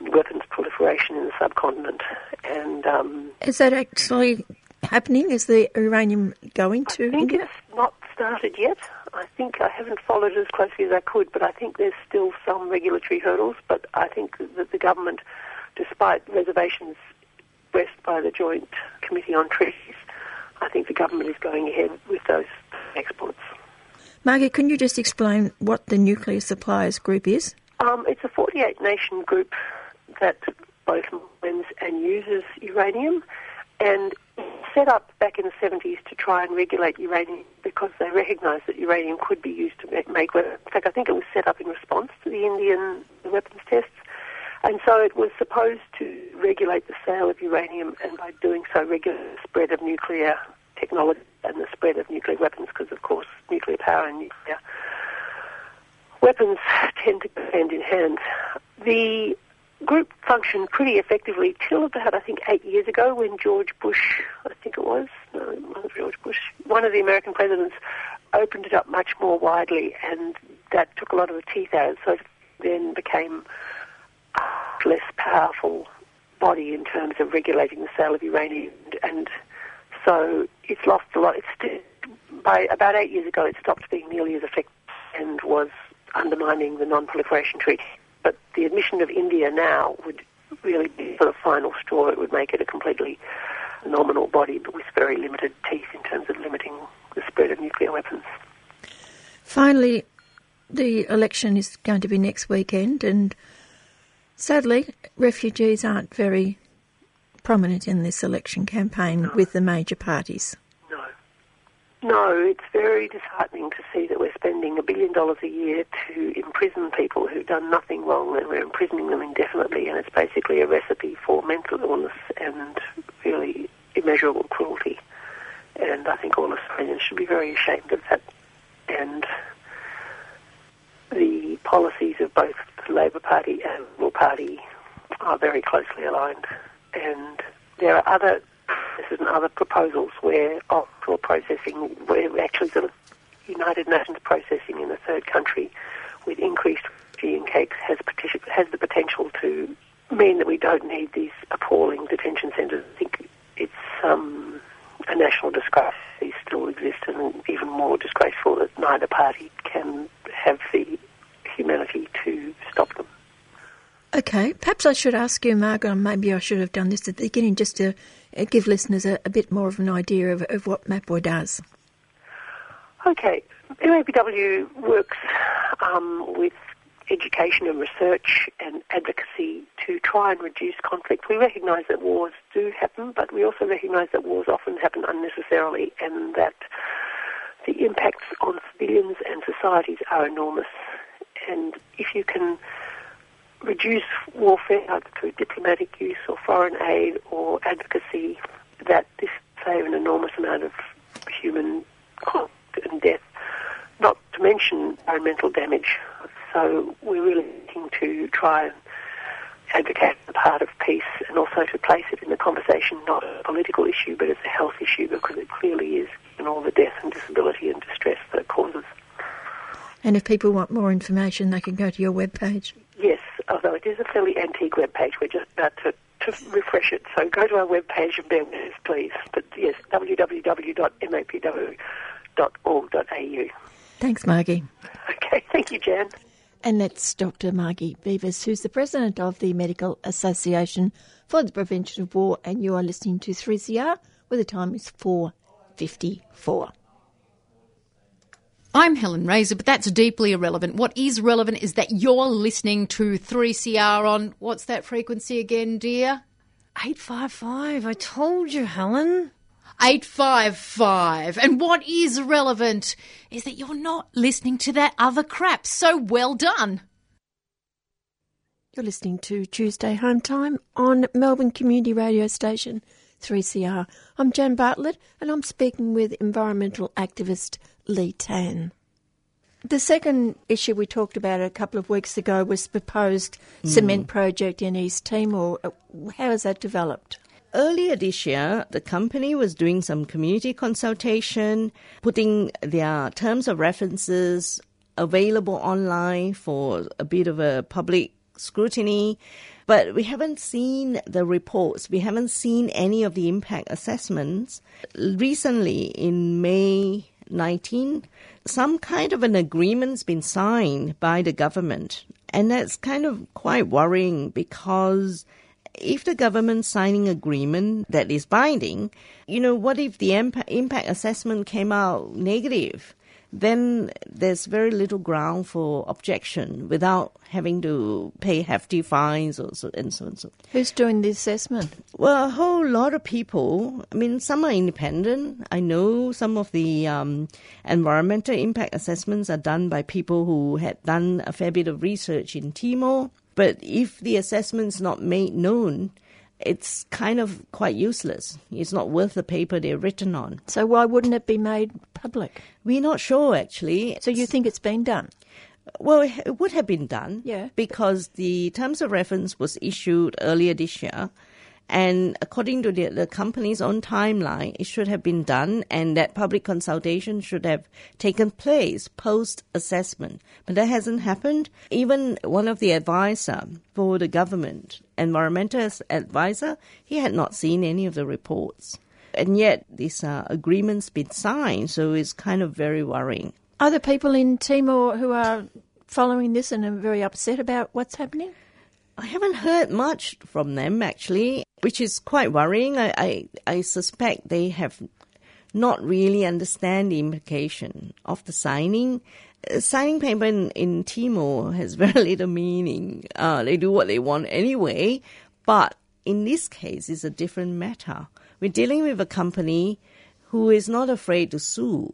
weapons proliferation in the subcontinent. And um, is that actually happening? Is the uranium going to I think India? it's not started yet. I think I haven't followed as closely as I could, but I think there's still some regulatory hurdles. But I think that the government, despite reservations expressed by the Joint Committee on Treaties, I think the government is going ahead with those exports. Margaret, can you just explain what the Nuclear Suppliers Group is? Um, it's a 48 nation group that both mines and uses uranium and set up back in the 70s to try and regulate uranium because they recognised that uranium could be used to make, make weapons. In fact, I think it was set up in response to the Indian weapons tests. And so it was supposed to regulate the sale of uranium and by doing so regulate the spread of nuclear technology and the spread of nuclear weapons because, of course, nuclear power and nuclear weapons tend to go hand in hand. The group functioned pretty effectively till about, I think, eight years ago when George Bush, I think it was, no, it wasn't George Bush, one of the American presidents opened it up much more widely and that took a lot of the teeth out. So it then became less powerful body in terms of regulating the sale of uranium and so it's lost a lot. It's by about eight years ago, it stopped being nearly as effective and was undermining the non-proliferation treaty. But the admission of India now would really be the final straw. It would make it a completely nominal body, but with very limited teeth in terms of limiting the spread of nuclear weapons. Finally, the election is going to be next weekend, and sadly, refugees aren't very prominent in this election campaign No. with the major parties. No. No, it's very disheartening to see that we're spending a billion dollars a year to imprison people who've done nothing wrong and we're imprisoning them indefinitely and it's basically a recipe for mental illness and really immeasurable cruelty. And I think all Australians should be very ashamed of that. And the policies of both the Labor Party and Liberal Party are very closely aligned. And there are other and other proposals where offshore processing, where actually of United Nations processing in a third country with increased and cakes has, has the potential to mean that we don't need these appalling detention centres. I think it's um, a national disgrace. These still exist, and even more disgraceful that neither party can have the humanity to stop them. Okay, perhaps I should ask you, Margaret, maybe I should have done this at the beginning just to uh, give listeners a, a bit more of an idea of, of what MAPWA does. Okay, MAPW works um, with education and research and advocacy to try and reduce conflict. We recognise that wars do happen, but we also recognise that wars often happen unnecessarily and that the impacts on civilians and societies are enormous. And if you can reduce warfare either through diplomatic use or foreign aid or advocacy, that this save an enormous amount of human conflict and death, not to mention environmental damage. So we're really looking to try and advocate the part of peace and also to place it in the conversation not as a political issue but as a health issue because it clearly is in all the death and disability and distress that it causes. And if people want more information, they can go to your webpage. Yes, although it is a fairly antique webpage. We're just about to, to refresh it. So go to our webpage and bear with us, please. But yes, www.mapw.org.au. Thanks, Margie. Okay, thank you, Jan. And that's Dr. Margie Beavis, who's the president of the Medical Association for the Prevention of War, and you are listening to 3CR, where the time is 4.54. I'm Helen Razer, but that's deeply irrelevant. What is relevant is that you're listening to 3CR on what's that frequency again, dear? 855. I told you, Helen. 855. And what is relevant is that you're not listening to that other crap. So well done. You're listening to Tuesday Home Time on Melbourne Community Radio Station 3CR. I'm Jan Bartlett and I'm speaking with environmental activist Lee Tan. The second issue we talked about a couple of weeks ago was the proposed mm. cement project in East Timor. How has that developed? Earlier this year, the company was doing some community consultation, putting their terms of references available online for a bit of a public scrutiny. But we haven't seen the reports. We haven't seen any of the impact assessments. Recently, in May 19, some kind of an agreement's been signed by the government. And that's kind of quite worrying because if the government signing agreement that is binding, you know, what if the impact assessment came out negative? then there's very little ground for objection without having to pay hefty fines or so, and so and so. Who's doing the assessment? Well, a whole lot of people. I mean, some are independent. I know some of the um, environmental impact assessments are done by people who had done a fair bit of research in Timor. But if the assessment's not made known, it's kind of quite useless. It's not worth the paper they're written on. So why wouldn't it be made public? We're not sure, actually. So you think it's been done? Well, it would have been done. Yeah. Because the terms of reference was issued earlier this year and according to the, the company's own timeline, it should have been done, and that public consultation should have taken place post assessment. But that hasn't happened. Even one of the advisor for the government, environmental advisor, he had not seen any of the reports. And yet, this uh, agreement's been signed, so it's kind of very worrying. Are there people in Timor who are following this and are very upset about what's happening? I haven't heard much from them actually, which is quite worrying. I, I, I suspect they have not really understand the implication of the signing. Uh, signing paper in, in Timor has very little meaning. Uh, they do what they want anyway, but in this case, it's a different matter. We're dealing with a company who is not afraid to sue.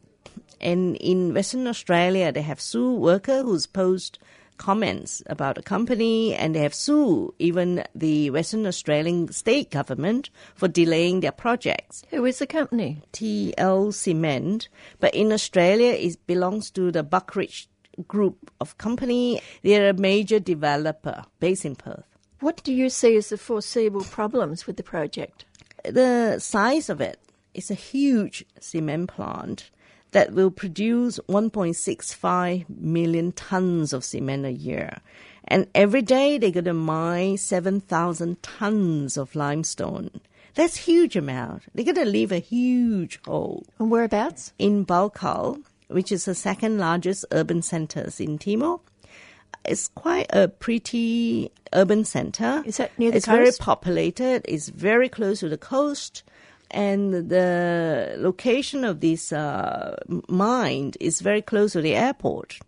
And in Western Australia, they have sue worker who's post comments about a company and they have sued even the Western Australian state government for delaying their projects. Who is the company? TL Cement, but in Australia it belongs to the Buckeridge group of company. They're a major developer based in Perth. What do you see as the foreseeable problems with the project? The size of it. it is a huge cement plant that will produce 1.65 million tons of cement a year. And every day they're going to mine 7,000 tons of limestone. That's huge amount. They're going to leave a huge hole. And whereabouts? In Baucau, which is the second largest urban center in Timor. It's quite a pretty urban center. Is that near the it's coast? very populated. It's very close to the coast and the location of this uh, mine is very close to the airport.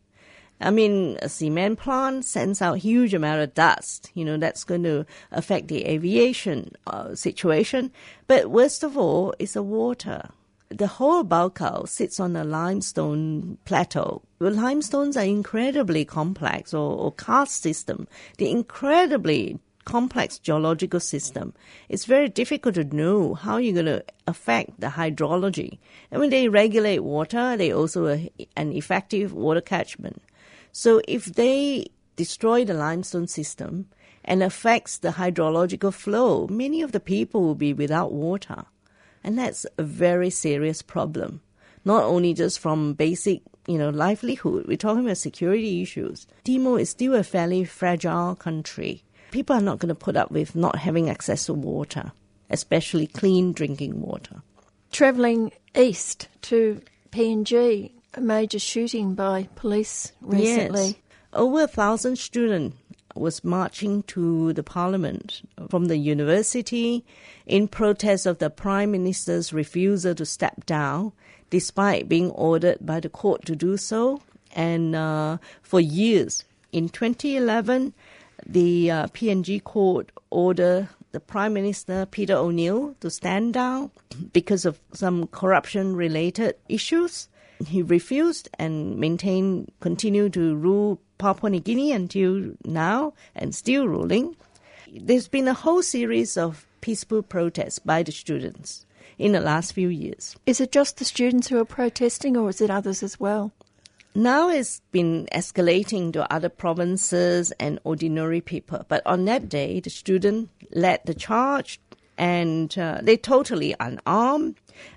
I mean, a cement plant sends out huge amount of dust. You know, that's going to affect the aviation uh, situation. But worst of all, is the water. The whole Baucau sits on a limestone plateau. The limestones are incredibly complex, or, or karst system. They're incredibly complex geological system, it's very difficult to know how you're going to affect the hydrology. And when they regulate water, they also a, an effective water catchment. So if they destroy the limestone system and affects the hydrological flow, many of the people will be without water. And that's a very serious problem. Not only just from basic, you know, livelihood, we're talking about security issues. Timor is still a fairly fragile country people are not going to put up with not having access to water, especially clean drinking water. Travelling east to PNG, a major shooting by police recently. Yes. Over a thousand students was marching to the parliament from the university in protest of the prime minister's refusal to step down despite being ordered by the court to do so and uh, for years in 2011 the uh, PNG court ordered the Prime Minister Peter O'Neill to stand down because of some corruption related issues. He refused and maintained, continued to rule Papua New Guinea until now and still ruling. There's been a whole series of peaceful protests by the students in the last few years. Is it just the students who are protesting or is it others as well? Now it's been escalating to other provinces and ordinary people. But on that day, the student led the charge and uh, they totally unarmed.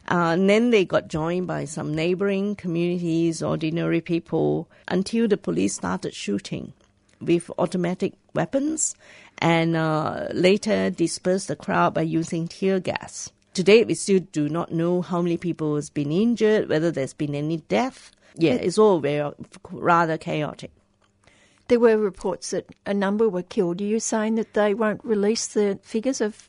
Uh, and then they got joined by some neighboring communities, ordinary people, until the police started shooting with automatic weapons and uh, later dispersed the crowd by using tear gas. Today, we still do not know how many people has been injured, whether there's been any death yeah, it's all very rather chaotic. There were reports that a number were killed. Are you saying that they won't release the figures of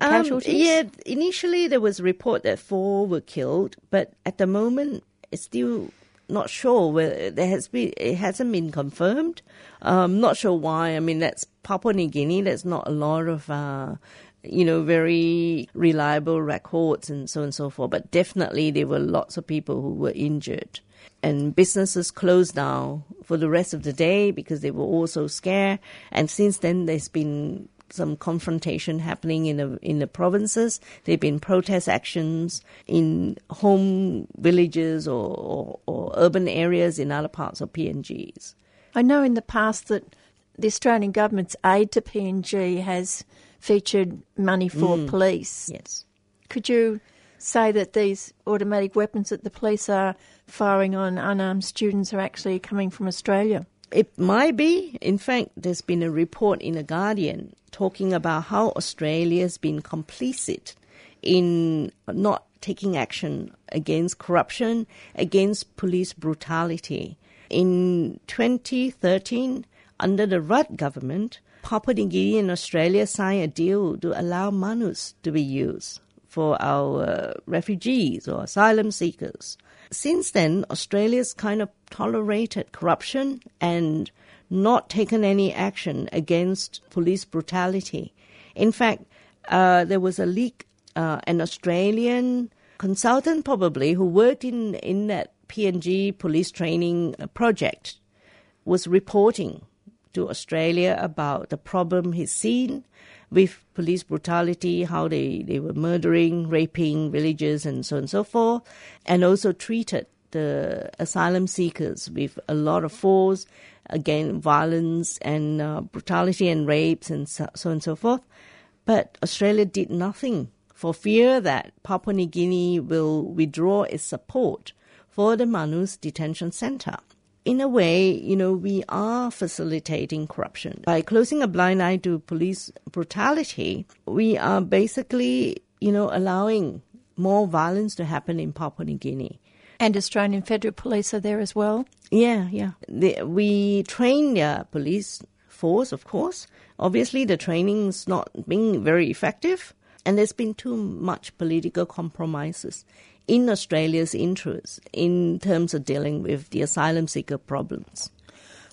um, casualties? Yeah, initially there was a report that four were killed, but at the moment it's still not sure whether there has been it hasn't been confirmed. Um, not sure why. I mean, that's Papua New Guinea. There's not a lot of uh, you know, very reliable records and so on and so forth. But definitely there were lots of people who were injured and businesses closed down for the rest of the day because they were all so scared. And since then, there's been some confrontation happening in the in the provinces. There've been protest actions in home villages or, or, or urban areas in other parts of PNGs. I know in the past that the Australian government's aid to PNG has featured money for Mm. police. Yes. Could you say that these automatic weapons that the police are firing on unarmed students are actually coming from Australia? It might be. In fact, there's been a report in The Guardian talking about how Australia's been complicit in not taking action against corruption, against police brutality. In 2013, under the Rudd government, Papua New Guinea and Australia signed a deal to allow manus to be used for our uh, refugees or asylum seekers. Since then, Australia's kind of tolerated corruption and not taken any action against police brutality. In fact, uh, there was a leak, uh, an Australian consultant probably who worked in, in that PNG police training project was reporting to Australia about the problem he's seen with police brutality, how they, they were murdering, raping villagers, and so on and so forth, and also treated the asylum seekers with a lot of force, again, violence and uh, brutality and rapes and so, so on and so forth. But Australia did nothing for fear that Papua New Guinea will withdraw its support for the Manus detention center. In a way, you know, we are facilitating corruption. By closing a blind eye to police brutality, we are basically, you know, allowing more violence to happen in Papua New Guinea. And Australian Federal Police are there as well? Yeah, yeah. The, we train their police force, of course. Obviously, the training's not being very effective, and there's been too much political compromises in Australia's interest in terms of dealing with the asylum seeker problems.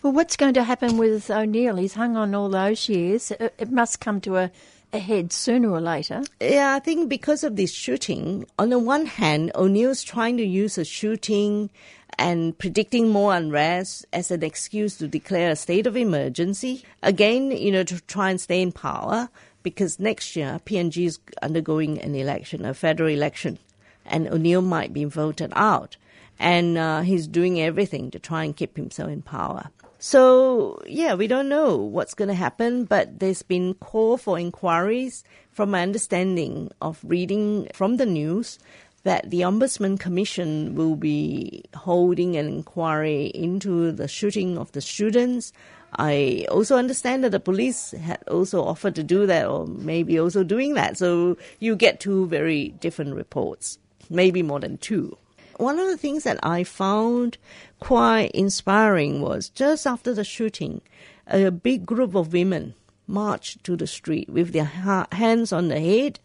Well, what's going to happen with O'Neill? He's hung on all those years. It must come to a head sooner or later. Yeah, I think because of this shooting, on the one hand, O'Neill's trying to use a shooting and predicting more unrest as an excuse to declare a state of emergency. Again, you know, to try and stay in power because next year PNG is undergoing an election, a federal election, and O'Neill might be voted out. And uh, he's doing everything to try and keep himself in power. So, yeah, we don't know what's going to happen, but there's been call for inquiries from my understanding of reading from the news that the Ombudsman Commission will be holding an inquiry into the shooting of the students. I also understand that the police had also offered to do that or maybe also doing that. So you get two very different reports, maybe more than two. One of the things that I found quite inspiring was just after the shooting, a big group of women marched to the street with their ha- hands on the head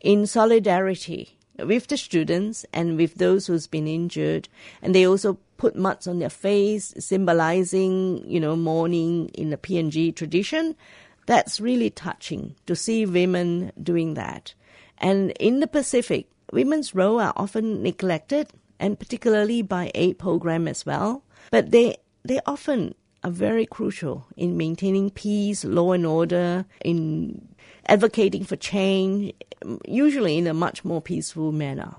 in solidarity with the students and with those who's been injured. And they also put muds on their face symbolizing you know mourning in the PNG tradition. That's really touching to see women doing that. And in the Pacific women's role are often neglected, and particularly by aid program as well. But they they often are very crucial in maintaining peace, law and order, in advocating for change, usually in a much more peaceful manner.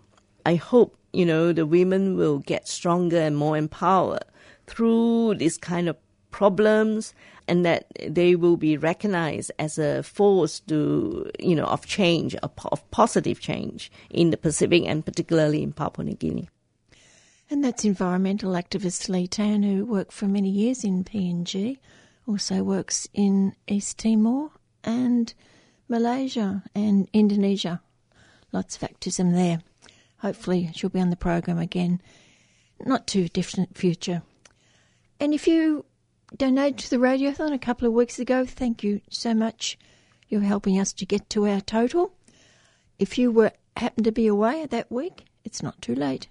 I hope you know the women will get stronger and more empowered through this kind of problems and that they will be recognized as a force to, you know, of change, of, positive change in the Pacific and particularly in Papua New Guinea. And that's environmental activist Lee Tan, who worked for many years in PNG, also works in East Timor and Malaysia and Indonesia. Lots of activism there. Hopefully, she'll be on the program again, not too distant future. And if you donated to the radiothon a couple of weeks ago. Thank you so much. You're helping us to get to our total. If you were happened to be away that week, it's not too late.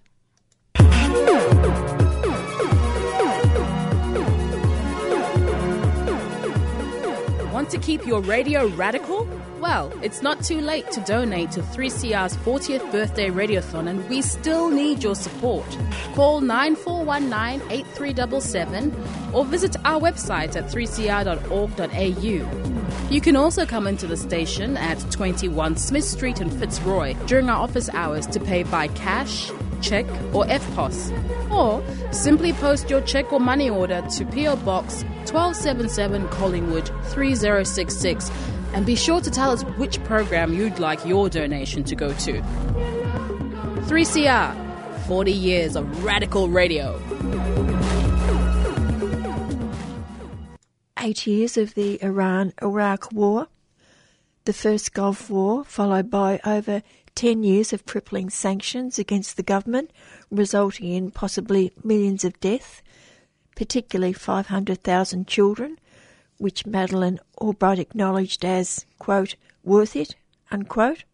Want to keep your radio radical? Well, it's not too late to donate to 3CR's 40th birthday radiothon, and we still need your support. Call 9419 8377 or visit our website at 3cr.org.au. You can also come into the station at 21 Smith Street in Fitzroy during our office hours to pay by cash check, or EFTPOS. Or simply post your check or money order to PO Box 1277 Collingwood 3066 and be sure to tell us which program you'd like your donation to go to. 3CR 40 years of radical radio. Eight years of the Iran Iraq War, the first Gulf War, followed by over 10 years of crippling sanctions against the government, resulting in possibly millions of deaths, particularly 500,000 children, which Madeleine Albright acknowledged as, quote, worth it, unquote.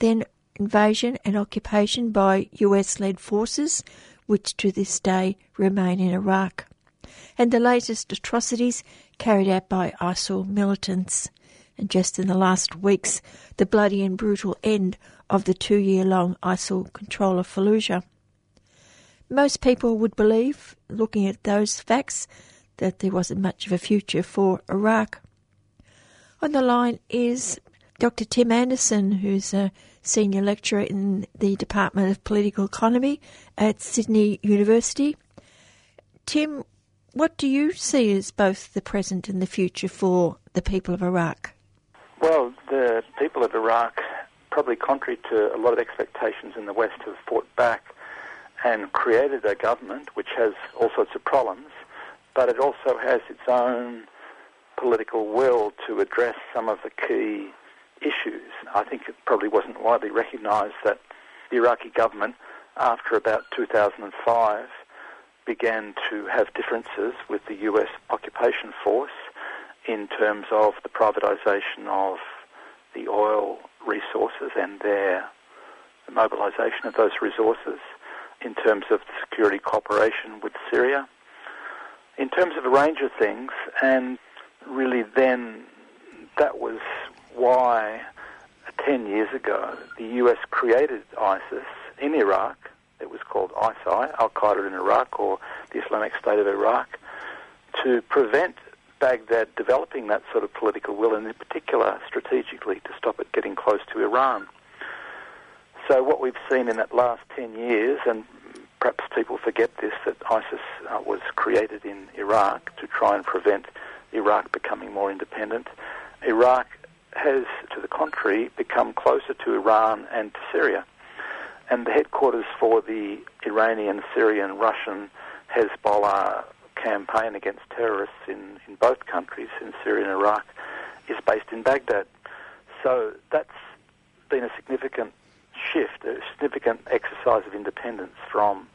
Then invasion and occupation by US led forces, which to this day remain in Iraq, and the latest atrocities carried out by ISIL militants and just in the last weeks, the bloody and brutal end of the two year long ISIL control of Fallujah. Most people would believe, looking at those facts, that there wasn't much of a future for Iraq. On the line is Dr. Tim Anderson, who's a senior lecturer in the Department of Political Economy at Sydney University. Tim, what do you see as both the present and the future for the people of Iraq? Well, the people of Iraq, probably contrary to a lot of expectations in the West, have fought back and created a government which has all sorts of problems, but it also has its own political will to address some of the key issues. I think it probably wasn't widely recognised that the Iraqi government, after about 2005, began to have differences with the US occupation force in terms of the privatisation of the oil resources and their mobilisation of those resources, in terms of security cooperation with Syria, in terms of a range of things, and really then that was why uh, 10 years ago the US created ISIS in Iraq. It was called ISI, Al Qaeda in Iraq, or the Islamic State of Iraq, to prevent Baghdad developing that sort of political will, and in particular, strategically, to stop it getting close to Iran. So, what we've seen in that last 10 years, and perhaps people forget this, that ISIS uh, was created in Iraq to try and prevent Iraq becoming more independent. Iraq has, to the contrary, become closer to Iran and to Syria. And the headquarters for the Iranian, Syrian, Russian Hezbollah campaign against terrorists in, in both countries, in Syria and Iraq, is based in Baghdad. So that's been a significant shift, a significant exercise of independence from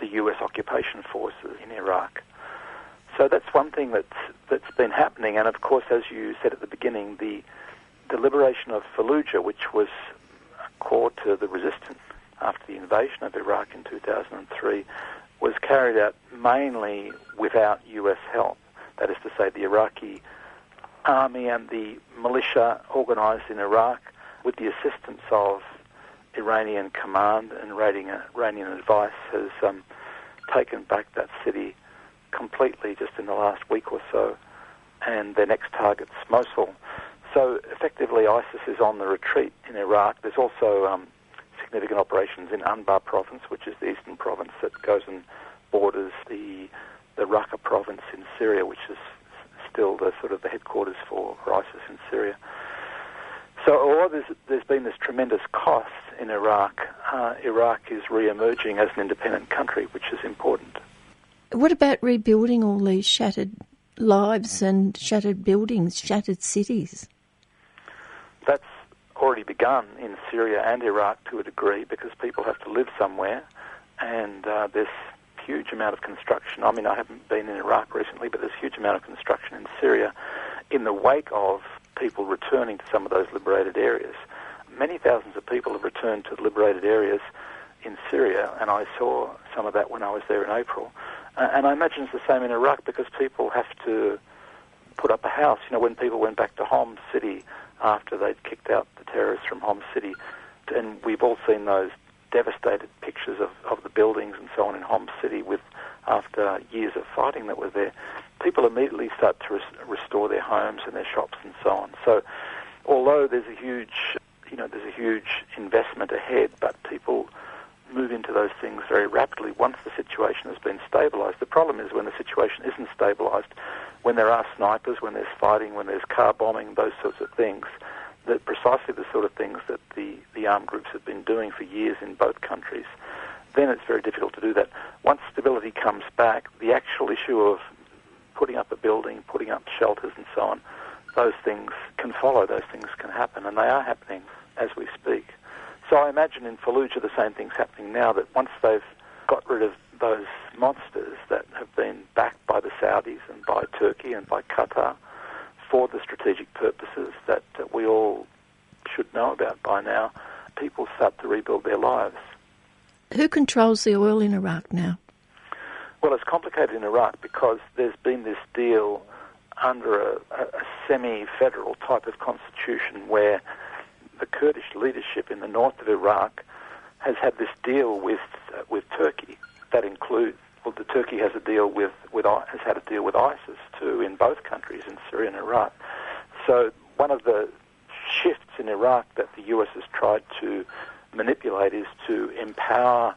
the US occupation forces in Iraq. So that's one thing that's that's been happening, and of course, as you said at the beginning, the the liberation of Fallujah, which was core to the resistance after the invasion of Iraq in 2003, was carried out mainly without U.S. help. That is to say, the Iraqi army and the militia organised in Iraq, with the assistance of Iranian command and Iranian advice, has um, taken back that city completely just in the last week or so, and their next target's Mosul. So effectively, ISIS is on the retreat in Iraq. There's also um, significant operations in Anbar province, which is the eastern province that goes and borders the the Raqqa province in Syria, which is still the sort of the headquarters for, for ISIS in Syria. So although there's, there's been this tremendous cost in Iraq, uh, Iraq is re-emerging as an independent country, which is important. What about rebuilding all these shattered lives and shattered buildings, shattered cities? That's already begun in Syria and Iraq to a degree because people have to live somewhere, and uh, there's huge amount of construction. I mean, I haven't been in Iraq recently, but there's a huge amount of construction in Syria in the wake of people returning to some of those liberated areas. Many thousands of people have returned to liberated areas in Syria, and I saw some of that when I was there in April. And I imagine it's the same in Iraq because people have to put up a house. You know, when people went back to Homs City after they'd kicked out the terrorists from Homs City, and we've all seen those devastated pictures of, of the buildings and so on in Homs City with after years of fighting that were there, people immediately start to res- restore their homes and their shops and so on. So, although there's a huge, you know, there's a huge investment ahead, but people move into those things very rapidly once the situation has been stabilised. The problem is when the situation isn't stabilised, when there are snipers, when there's fighting, when there's car bombing, those sorts of things, that precisely the sort of things that the, the armed groups have been doing for years in both countries, then it's very difficult to do that. Once stability comes back, the actual issue of putting up a building, putting up shelters and so on, those things can follow, those things can happen, and they are happening as we speak. So I imagine in Fallujah the same thing's happening now, that once they've got rid of those monsters that have been backed by the Saudis and by Turkey and by Qatar for the strategic purposes that, that we all should know about by now, people start to rebuild their lives. Who controls the oil in Iraq now? Well, it's complicated in Iraq because there's been this deal under a, a semi-federal type of constitution where the Kurdish leadership in the north of Iraq has had this deal with uh, with Turkey that includes well, the Turkey has a deal with, with has had a deal with ISIS too in both countries in Syria and Iraq. So one of the shifts in Iraq that the US has tried to manipulate is to empower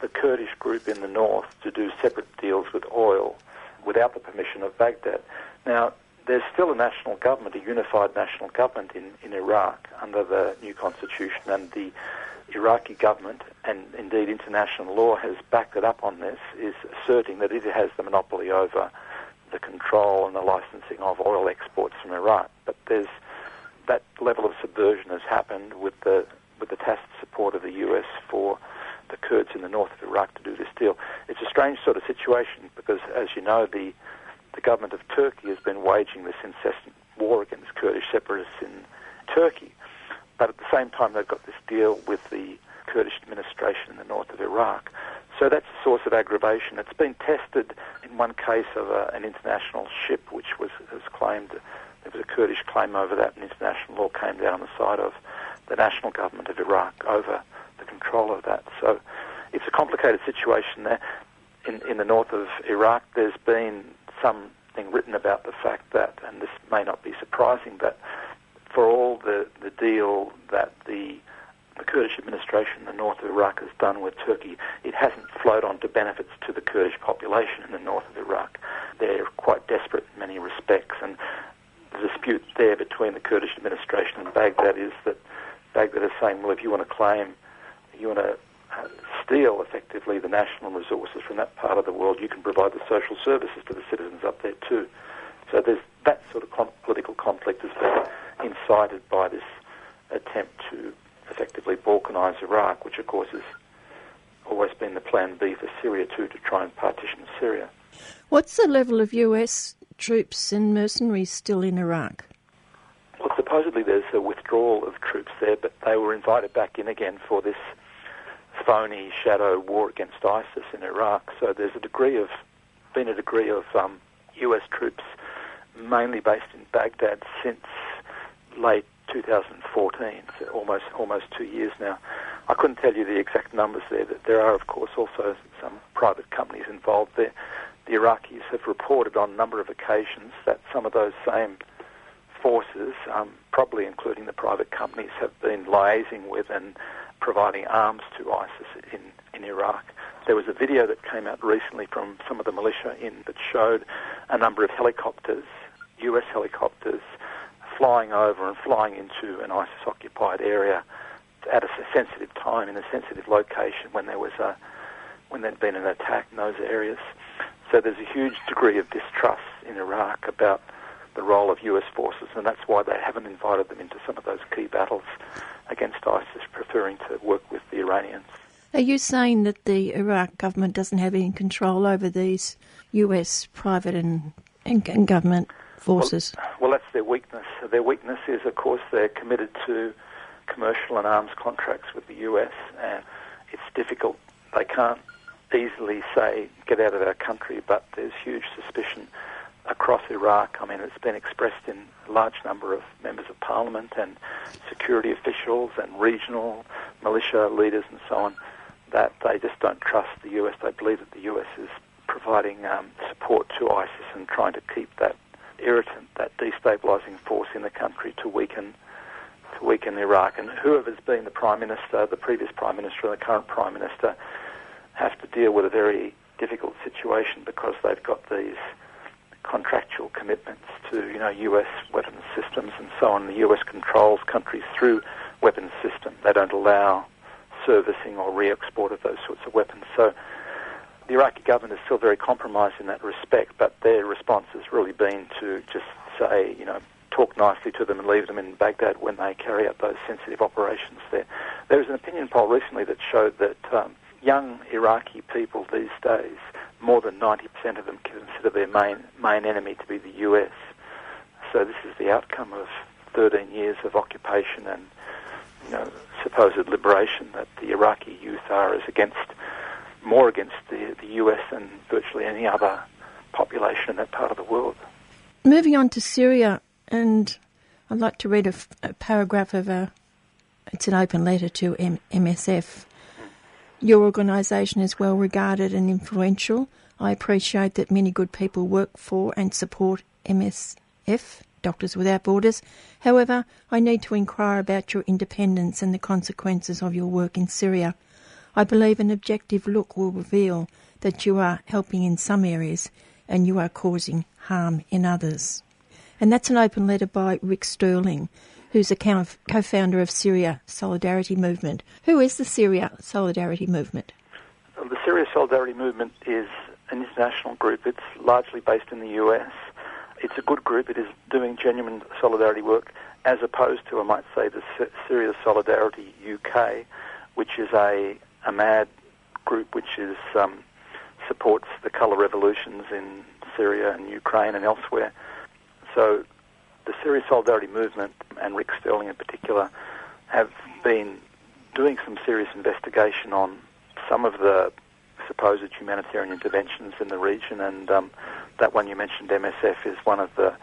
the Kurdish group in the north to do separate deals with oil without the permission of Baghdad. Now, there's still a national government, a unified national government in, in Iraq under the new constitution, and the Iraqi government, and indeed international law has backed it up on this, is asserting that it has the monopoly over the control and the licensing of oil exports from Iraq. But there's that level of subversion has happened with the with the tacit support of the US for the Kurds in the north of Iraq to do this deal. It's a strange sort of situation because, as you know, the the government of Turkey has been waging this incessant war against Kurdish separatists in Turkey. But at the same time, they've got this deal with the Kurdish administration in the north of Iraq. So that's a source of aggravation. It's been tested in one case of a, an international ship which was, was claimed, there was a Kurdish claim over that, and international law came down on the side of the national government of Iraq over the control of that. So it's a complicated situation there. In, in the north of Iraq, there's been something written about the fact that, and this may not be surprising, but for all the, the deal that the, the Kurdish administration in the north of Iraq has done with Turkey, it hasn't flowed on to benefits to the Kurdish population in the north of Iraq. They're quite desperate in many respects, and the dispute there between the Kurdish administration and Baghdad is that Baghdad is saying, well, if you want to claim, you want to uh, steal effectively the national resources from that part of the world, you can provide the social services to the citizens up there too. So there's that sort of political conflict has been incited by this attempt to effectively balkanise Iraq, which of course has always been the plan B for Syria too, to try and partition Syria. What's the level of US troops and mercenaries still in Iraq? Well, supposedly there's a withdrawal of troops there, but they were invited back in again for this phony shadow war against ISIS in Iraq. So there's a degree of, been a degree of um, US troops mainly based in Baghdad since late 2014, so almost almost two years now. I couldn't tell you the exact numbers there. That there are, of course, also some private companies involved there. The Iraqis have reported on a number of occasions that some of those same forces, um, probably including the private companies, have been liaising with and providing arms to ISIS in, in Iraq. There was a video that came out recently from some of the militia in that showed a number of helicopters, US helicopters, flying over and flying into an ISIS occupied area at a sensitive time in a sensitive location when there was a when there'd been an attack in those areas. So there's a huge degree of distrust in Iraq about the role of US forces, and that's why they haven't invited them into some of those key battles against ISIS, preferring to work with the Iranians. Are you saying that the Iraq government doesn't have any control over these US private and, and, and government forces? Well, well, that's their weakness. Their weakness is, of course, they're committed to commercial and arms contracts with the US, and it's difficult. They can't easily say, get out of our country, but there's huge suspicion across Iraq. I mean, it's been expressed in a large number of members of parliament and security officials and regional militia leaders and so on that they just don't trust the US. They believe that the US is providing um, support to ISIS and trying to keep that irritant, that destabilising force in the country to weaken to weaken Iraq. And whoever's been the prime minister, the previous prime minister, and the current prime minister, have to deal with a very difficult situation because they've got these contractual commitments to you know U.S. weapons systems and so on. The U.S. controls countries through weapons systems. They don't allow servicing or re-export of those sorts of weapons. So the Iraqi government is still very compromised in that respect, but their response has really been to just say, you know, talk nicely to them and leave them in Baghdad when they carry out those sensitive operations there. There was an opinion poll recently that showed that um, young Iraqi people these days, more than 90% of them consider their main, main enemy to be the US. So this is the outcome of 13 years of occupation and you know, supposed liberation that the Iraqi youth are is against more against the, the US than virtually any other population in that part of the world. Moving on to Syria, and I'd like to read a, a paragraph of a it's an open letter to M- MSF. Your organisation is well regarded and influential. I appreciate that many good people work for and support MSF, Doctors Without Borders. However, I need to inquire about your independence and the consequences of your work in Syria. I believe an objective look will reveal that you are helping in some areas and you are causing harm in others. And that's an open letter by Rick Sterling, who's a co founder of Syria Solidarity Movement. Who is the Syria Solidarity Movement? Um, the Syria Solidarity Movement is an international group. It's largely based in the US. It's a good group. It is doing genuine solidarity work as opposed to, I might say, the Syria Solidarity UK, which is a, a mad group which is um, supports the colour revolutions in Syria and Ukraine and elsewhere. So the Syria Solidarity Movement and Rick Sterling in particular have been doing some serious investigation on some of the supposed humanitarian interventions in the region, and um, that one you mentioned, MSF, is one of the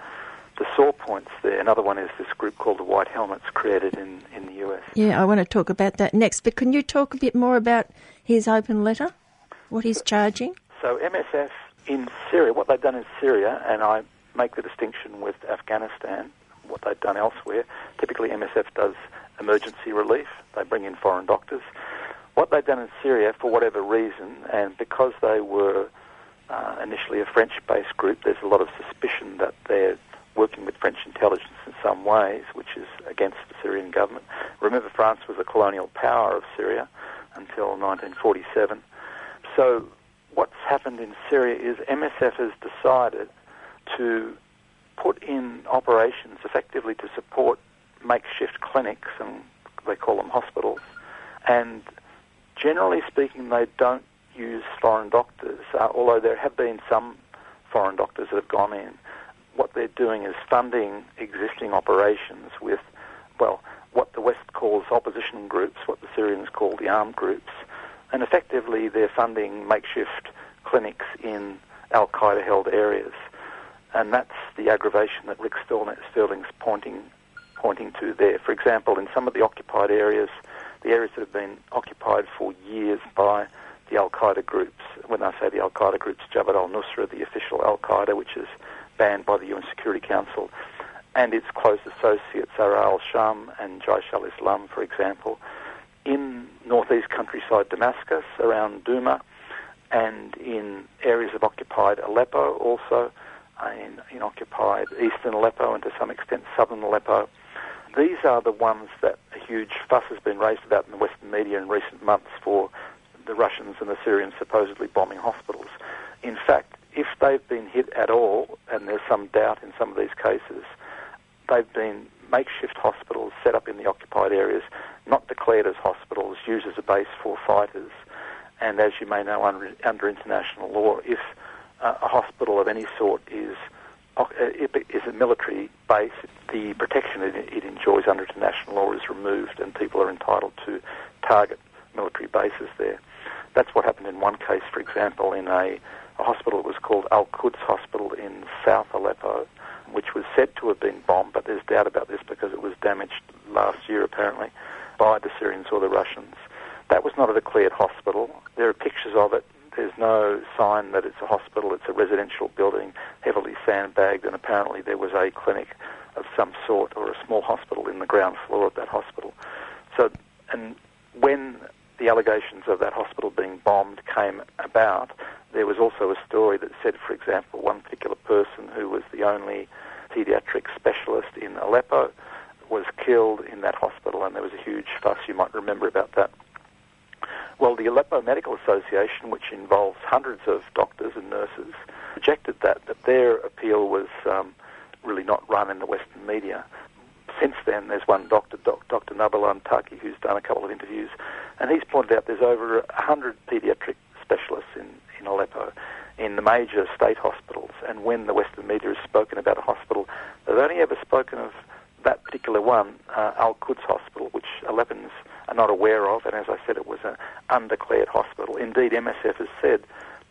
the sore points there. Another one is this group called the White Helmets, created in, in the US. Yeah, I want to talk about that next, but can you talk a bit more about his open letter? What he's charging? So MSF in Syria, what they've done in Syria, and I make the distinction with Afghanistan, what they've done elsewhere. Typically, MSF does emergency relief. They bring in foreign doctors. What they've done in Syria, for whatever reason, and because they were uh, initially a French-based group, there's a lot of suspicion that they're working with French intelligence in some ways, which is against the Syrian government. Remember, France was a colonial power of Syria until 1947. So what's happened in Syria is MSF has decided to put in operations effectively to support makeshift clinics, and they call them hospitals. And generally speaking, they don't use foreign doctors, uh, although there have been some foreign doctors that have gone in. What they're doing is funding existing operations with, well, what the West calls opposition groups, what the Syrians call the armed groups, and effectively they're funding makeshift clinics in Al Qaeda held areas. And that's the aggravation that Rick Sterling's pointing, pointing to there. For example, in some of the occupied areas, the areas that have been occupied for years by the Al Qaeda groups, when I say the Al Qaeda groups, Jabhat al Nusra, the official Al Qaeda, which is banned by the UN Security Council, and its close associates, Ahrar al Sham and Jaish al Islam, for example in northeast countryside Damascus, around Douma, and in areas of occupied Aleppo also, uh, in, in occupied eastern Aleppo and to some extent southern Aleppo. These are the ones that a huge fuss has been raised about in the Western media in recent months for the Russians and the Syrians supposedly bombing hospitals. In fact, if they've been hit at all, and there's some doubt in some of these cases, they've been makeshift hospitals set up in the occupied areas, not declared as hospitals, used as a base for fighters. And as you may know, under, under international law, if uh, a hospital of any sort is uh, is a military base, the protection it, it enjoys under international law is removed, and people are entitled to target military bases there. That's what happened in one case, for example, in a, a hospital that was called Al Quds Hospital in South Aleppo, which was said to have been bombed, but there's doubt about this because it was damaged last year apparently by the Syrians or the Russians. That was not a declared hospital. There are pictures of it. There's no sign that it's a hospital. It's a residential building, heavily sandbagged, and apparently there was a clinic of some sort or a small hospital in the ground floor of that hospital. So, and when the allegations of that hospital being bombed came about, there was also a story that said, for example, one particular person who was the only pediatric specialist in Aleppo was killed in that hospital, and there was a huge fuss. You might remember about that. Well, the Aleppo Medical Association, which involves hundreds of doctors and nurses, rejected that, that their appeal was um, really not run in the Western media. Since then, there's one doctor, doc, Dr. Nabil Antaki, who's done a couple of interviews, and he's pointed out there's over 100 pediatric specialists in, in Aleppo in the major state hospitals. And when the Western media has spoken about a hospital, they've only ever spoken of that particular one, uh, Al Quds Hospital, which Aleppans are not aware of. And as I said, it was an undeclared hospital. Indeed, MSF has said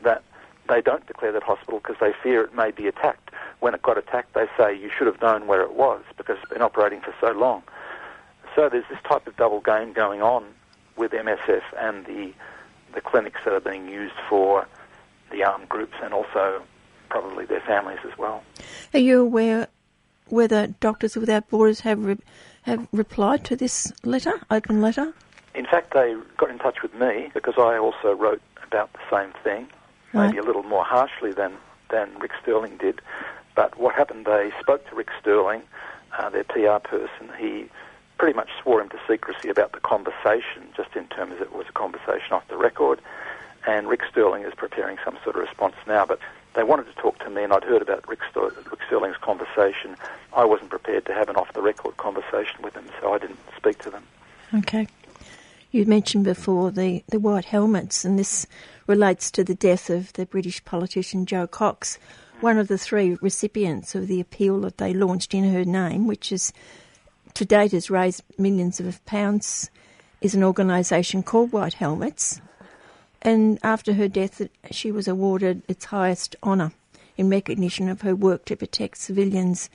that they don't declare that hospital because they fear it may be attacked. When it got attacked, they say you should have known where it was because it's been operating for so long. So there's this type of double game going on with MSF and the the clinics that are being used for the armed groups and also probably their families as well. Are you aware whether Doctors Without Borders have re- have replied to this letter, open letter? In fact, they got in touch with me because I also wrote about the same thing, maybe a little more harshly than, than Rick Sterling did. But what happened, they spoke to Rick Sterling, uh, their PR person. He pretty much swore him to secrecy about the conversation, just in terms of it was a conversation off the record. And Rick Sterling is preparing some sort of response now. But they wanted to talk to me, and I'd heard about Rick, Ster- Rick Sterling's conversation. I wasn't prepared to have an off the record conversation with them, so I didn't speak to them. Okay. You mentioned before the, the white helmets, and this relates to the death of the British politician Jo Cox, one of the three recipients of the appeal that they launched in her name, which is to date has raised millions of pounds, is an organisation called White Helmets. And after her death, she was awarded its highest honour in recognition of her work to protect civilians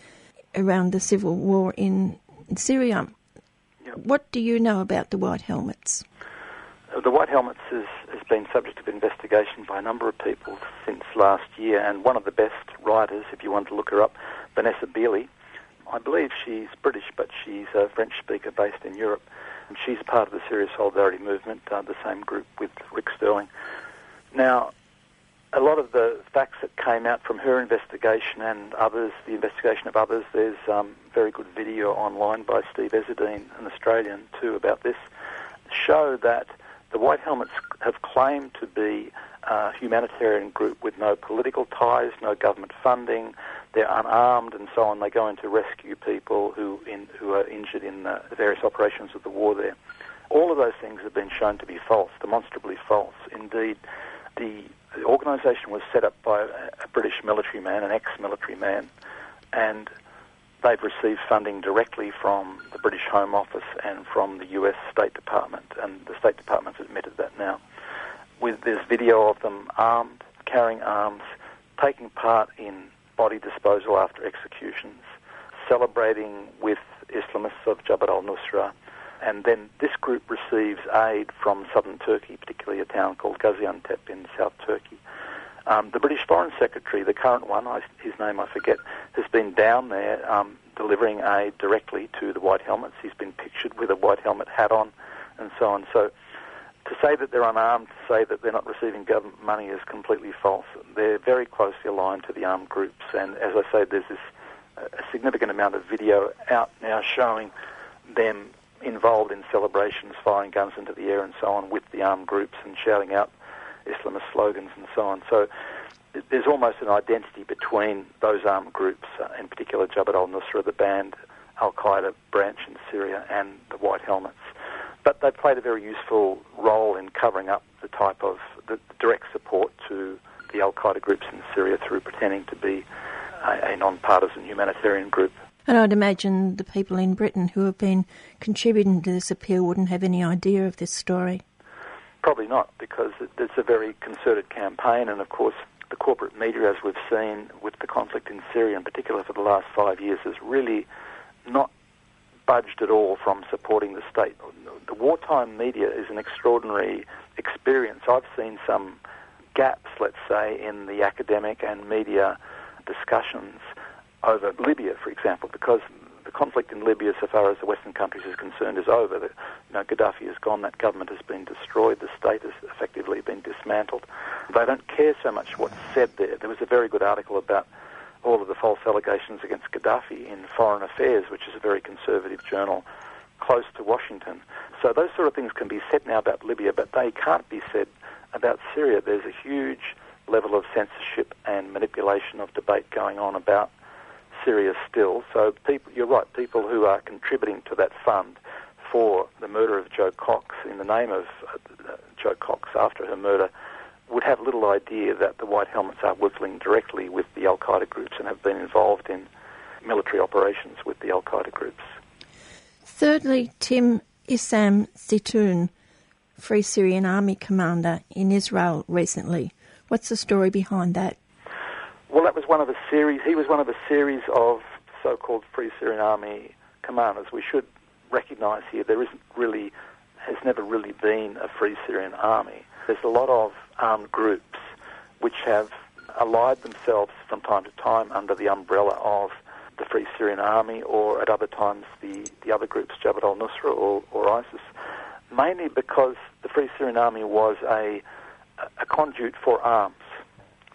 around the civil war in Syria. What do you know about the White Helmets? Uh, The White Helmets is, has been subject of investigation by a number of people since last year, and one of the best writers, if you want to look her up, Vanessa Beeley, I believe she's British, but she's a French speaker based in Europe, and she's part of the Syria Solidarity Movement, uh, the same group with Rick Sterling. Now, a lot of the facts that came out from her investigation and others, the investigation of others, there's um, very good video online by Steve Ezerdine, an Australian, too, about this, show that the White Helmets have claimed to be a humanitarian group with no political ties, no government funding. They're unarmed and so on. They go in to rescue people who in, who are injured in the various operations of the war there. All of those things have been shown to be false, demonstrably false. Indeed, the, the organisation was set up by a, a British military man, an ex-military man, and they've received funding directly from the British Home Office and from the US State Department, and the State Department's admitted that now. With this video of them armed, carrying arms, taking part in body disposal after executions, celebrating with Islamists of Jabhat al-Nusra, and then this group receives aid from southern Turkey, particularly a town called Gaziantep in South Turkey. Um, the British Foreign Secretary, the current one, I, his name I forget, has been down there um, delivering aid directly to the White Helmets. He's been pictured with a white helmet hat on and so on. So to say that they're unarmed, to say that they're not receiving government money is completely false. They're very closely aligned to the armed groups. And as I say, there's this a significant amount of video out now showing them involved in celebrations, firing guns into the air and so on with the armed groups and shouting out Islamist slogans and so on. So there's almost an identity between those armed groups, uh, in particular Jabhat al-Nusra, the banned Al-Qaeda branch in Syria, and the White Helmets. But they played a very useful role in covering up the type of the direct support to the Al-Qaeda groups in Syria through pretending to be a, a non-partisan humanitarian group. And I'd imagine the people in Britain who have been contributing to this appeal wouldn't have any idea of this story. Probably not, because it's a very concerted campaign, and of course, the corporate media, as we've seen with the conflict in Syria in particular for the last five years, has really not budged at all from supporting the state. The wartime media is an extraordinary experience. I've seen some gaps, let's say, in the academic and media discussions over Libya, for example, because the conflict in Libya, so far as the Western countries is concerned, is over. You know, Gaddafi is gone. That government has been destroyed. The state has effectively been dismantled. They don't care so much what's said there. There was a very good article about all of the false allegations against Gaddafi in Foreign Affairs, which is a very conservative journal close to Washington. So those sort of things can be said now about Libya, but they can't be said about Syria. There's a huge level of censorship and manipulation of debate going on about Syria still. So people, you're right, people who are contributing to that fund for the murder of Jo Cox in the name of uh, Jo Cox after her murder would have little idea that the White Helmets are working directly with the Al Qaeda groups and have been involved in military operations with the Al Qaeda groups. Thirdly, Tim Issam Zitoun, Free Syrian Army commander in Israel recently. What's the story behind that? Well, that was one of a series. He was one of a series of so-called Free Syrian Army commanders. We should recognise here there isn't really, has never really been a Free Syrian Army. There's a lot of armed groups which have allied themselves from time to time under the umbrella of the Free Syrian Army or at other times the, the other groups, Jabhat al-Nusra or, or ISIS, mainly because the Free Syrian Army was a, a conduit for arms.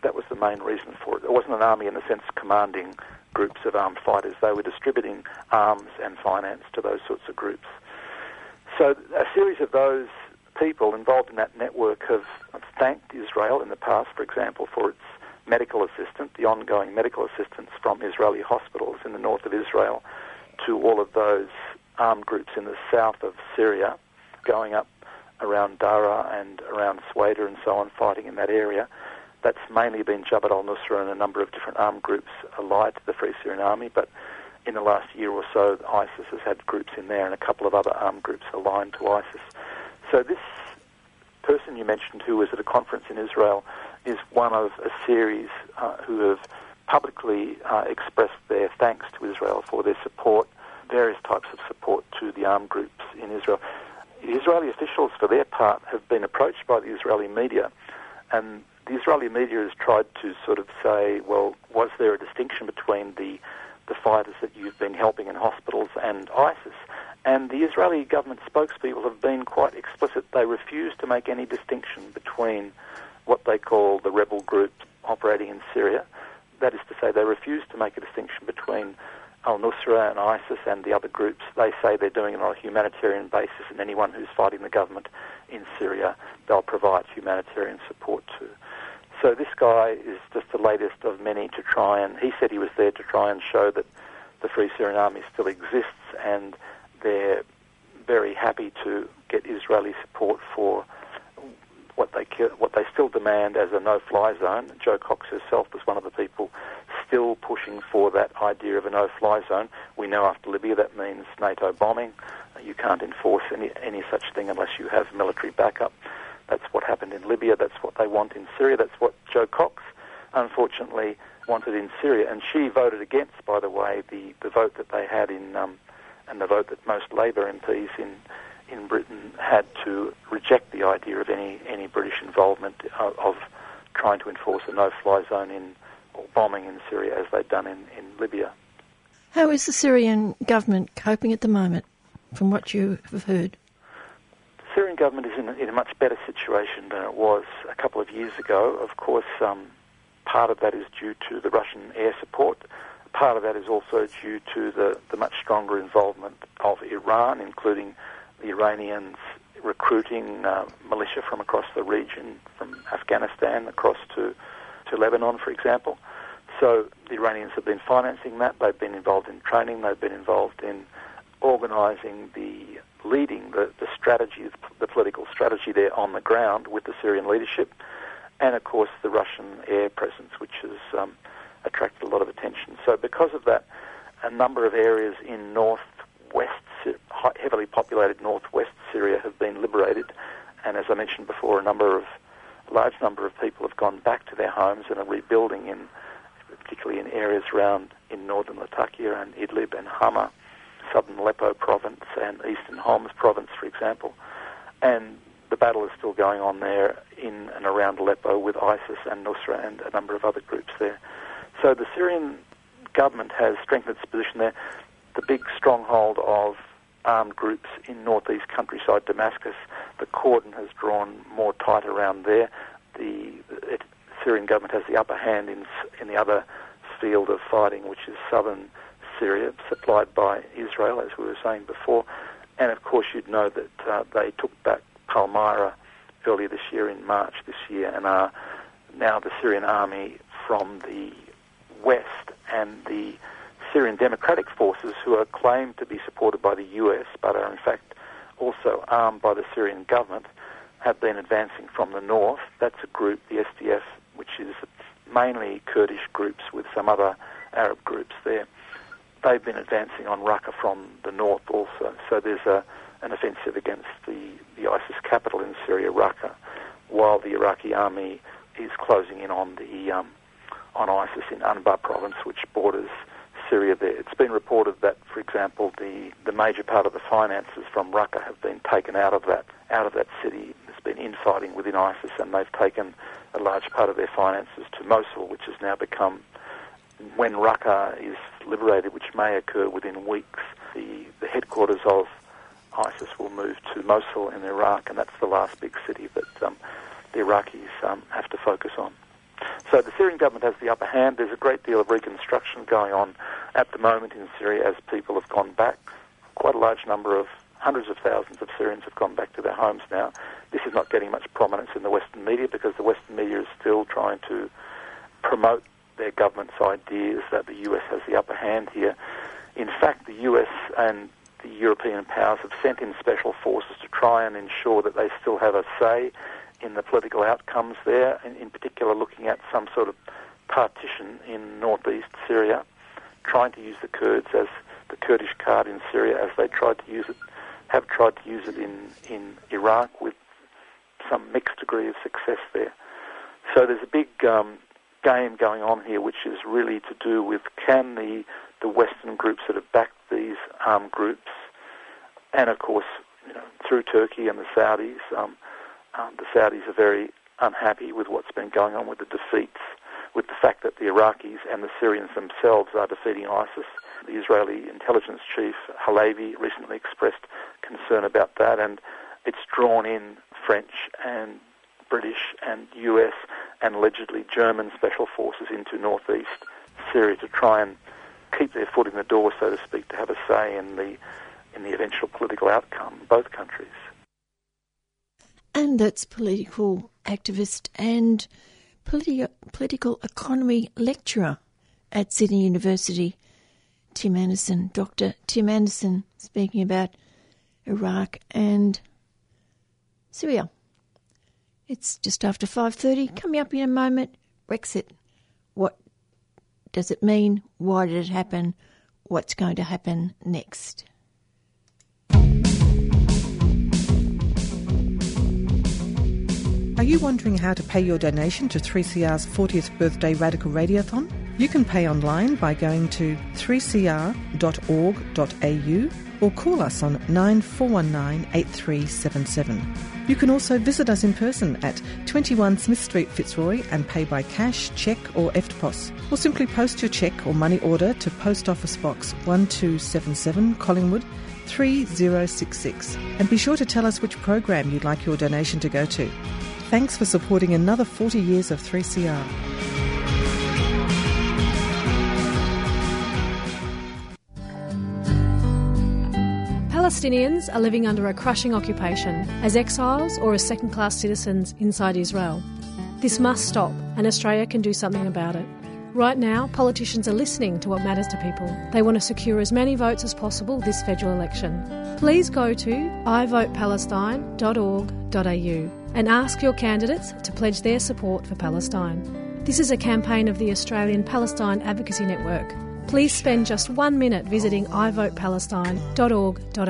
That was the main reason for it. It wasn't an army in the sense commanding groups of armed fighters. They were distributing arms and finance to those sorts of groups. So a series of those people involved in that network have thanked Israel in the past, for example, for its medical assistance, the ongoing medical assistance from Israeli hospitals in the north of Israel to all of those armed groups in the south of Syria, going up around Dara and around Sweida and so on, fighting in that area. That's mainly been Jabhat al-Nusra and a number of different armed groups allied to the Free Syrian Army, but in the last year or so, ISIS has had groups in there and a couple of other armed groups aligned to ISIS. So this person you mentioned who was at a conference in Israel is one of a series uh, who have publicly uh, expressed their thanks to Israel for their support, various types of support to the armed groups in Israel. Israeli officials, for their part, have been approached by the Israeli media, and the Israeli media has tried to sort of say, well, was there a distinction between the the fighters that you've been helping in hospitals and ISIS? And the Israeli government spokespeople have been quite explicit. They refuse to make any distinction between what they call the rebel groups operating in Syria. That is to say, they refuse to make a distinction between Al Nusra and ISIS and the other groups. They say they're doing it on a humanitarian basis, and anyone who's fighting the government in Syria, they'll provide humanitarian support to. So this guy is just the latest of many to try and. He said he was there to try and show that the Free Syrian Army still exists and they're very happy to get Israeli support for what they what they still demand as a no-fly zone. Jo Cox herself was one of the people still pushing for that idea of a no-fly zone. We know after Libya that means NATO bombing. You can't enforce any any such thing unless you have military backup. That's what happened in Libya. That's what they want in Syria. That's what Jo Cox, unfortunately, wanted in Syria. And she voted against, by the way, the, the vote that they had in um, and the vote that most Labor MPs in in Britain had to reject the idea of any any British involvement of, of trying to enforce a no-fly zone in or bombing in Syria as they'd done in, in Libya. How is the Syrian government coping at the moment, from what you have heard? Syrian government is in, in a much better situation than it was a couple of years ago. Of course, um, part of that is due to the Russian air support part of that is also due to the, the much stronger involvement of Iran, including the Iranians recruiting uh, militia from across the region, from Afghanistan across to, to Lebanon, for example. So the Iranians have been financing that. They've been involved in training. They've been involved in organising the leading the, the strategy, the political strategy there on the ground with the Syrian leadership, and of course the Russian air presence, which has um, attracted a lot of attention. So because of that, a number of areas in northwest, heavily populated northwest Syria have been liberated, and as I mentioned before, a number of a large number of people have gone back to their homes and are rebuilding in, particularly in areas around in northern Latakia and Idlib and Hama, southern Aleppo province and eastern Homs province, for example. And the battle is still going on there in and around Aleppo with ISIS and Nusra and a number of other groups there. So the Syrian government has strengthened its position there. The big stronghold of armed groups in northeast countryside Damascus, the cordon has drawn more tight around there. The it, Syrian government has the upper hand in in the other field of fighting, which is southern Syria, supplied by Israel, as we were saying before. And of course, you'd know that uh, they took back Palmyra earlier this year in March this year, and are now the Syrian army from the West and the Syrian Democratic Forces, who are claimed to be supported by the US but are in fact also armed by the Syrian government, have been advancing from the north. That's a group, the SDF, which is mainly Kurdish groups with some other Arab groups there. They've been advancing on Raqqa from the north also. So there's a, an offensive against the, the ISIS capital in Syria, Raqqa, while the Iraqi army is closing in on the um, on ISIS in Anbar province, which borders Syria there. It's been reported that, for example, the, the major part of the finances from Raqqa have been taken out of that out of that city. There's been infighting within ISIS, and they've taken a large part of their finances to Mosul, which has now become, when Raqqa is liberated, which may occur within weeks, the, the headquarters of ISIS will move to Mosul in Iraq, and that's the last big city that um, the Iraqis um, have to focus on. So the Syrian government has the upper hand. There's a great deal of reconstruction going on at the moment in Syria as people have gone back. Quite a large number of hundreds of thousands of Syrians have gone back to their homes now. This is not getting much prominence in the Western media because the Western media is still trying to promote their government's ideas that the US has the upper hand here. In fact, the US and the European powers have sent in special forces to try and ensure that they still have a say in the political outcomes there, in, in particular looking at some sort of partition in northeast Syria, trying to use the Kurds as the Kurdish card in Syria as they tried to use it, have tried to use it in, in Iraq with some mixed degree of success there. So there's a big um, game going on here, which is really to do with can the the Western groups that have backed these armed groups, and of course, you know, through Turkey and the Saudis, um, um, the Saudis are very unhappy with what's been going on with the defeats, with the fact that the Iraqis and the Syrians themselves are defeating ISIS. The Israeli intelligence chief Halevi recently expressed concern about that, and it's drawn in French and British and US and allegedly German special forces into northeast Syria to try and keep their foot in the door, so to speak, to have a say in the in the eventual political outcome in both countries and that's political activist and politi- political economy lecturer at Sydney University, Tim Anderson, Dr. Tim Anderson, speaking about Iraq and Syria. It's just after 5:30. Coming up in a moment, Brexit. What does it mean? Why did it happen? What's going to happen next? Are you wondering how to pay your donation to 3CR's 40th birthday Radical Radiothon? You can pay online by going to 3cr.org.au or call us on 9419 8377. You can also visit us in person at 21 Smith Street, Fitzroy, and pay by cash, cheque, or EFTPOS. Or simply post your cheque or money order to Post Office Box 1277, Collingwood 3066. And be sure to tell us which program you'd like your donation to go to. Thanks for supporting another 40 years of 3CR. Palestinians are living under a crushing occupation as exiles or as second class citizens inside Israel. This must stop, and Australia can do something about it. Right now, politicians are listening to what matters to people. They want to secure as many votes as possible this federal election. Please go to ivotepalestine.org.au and ask your candidates to pledge their support for Palestine. This is a campaign of the Australian Palestine Advocacy Network. Please spend just one minute visiting ivotepalestine.org.au,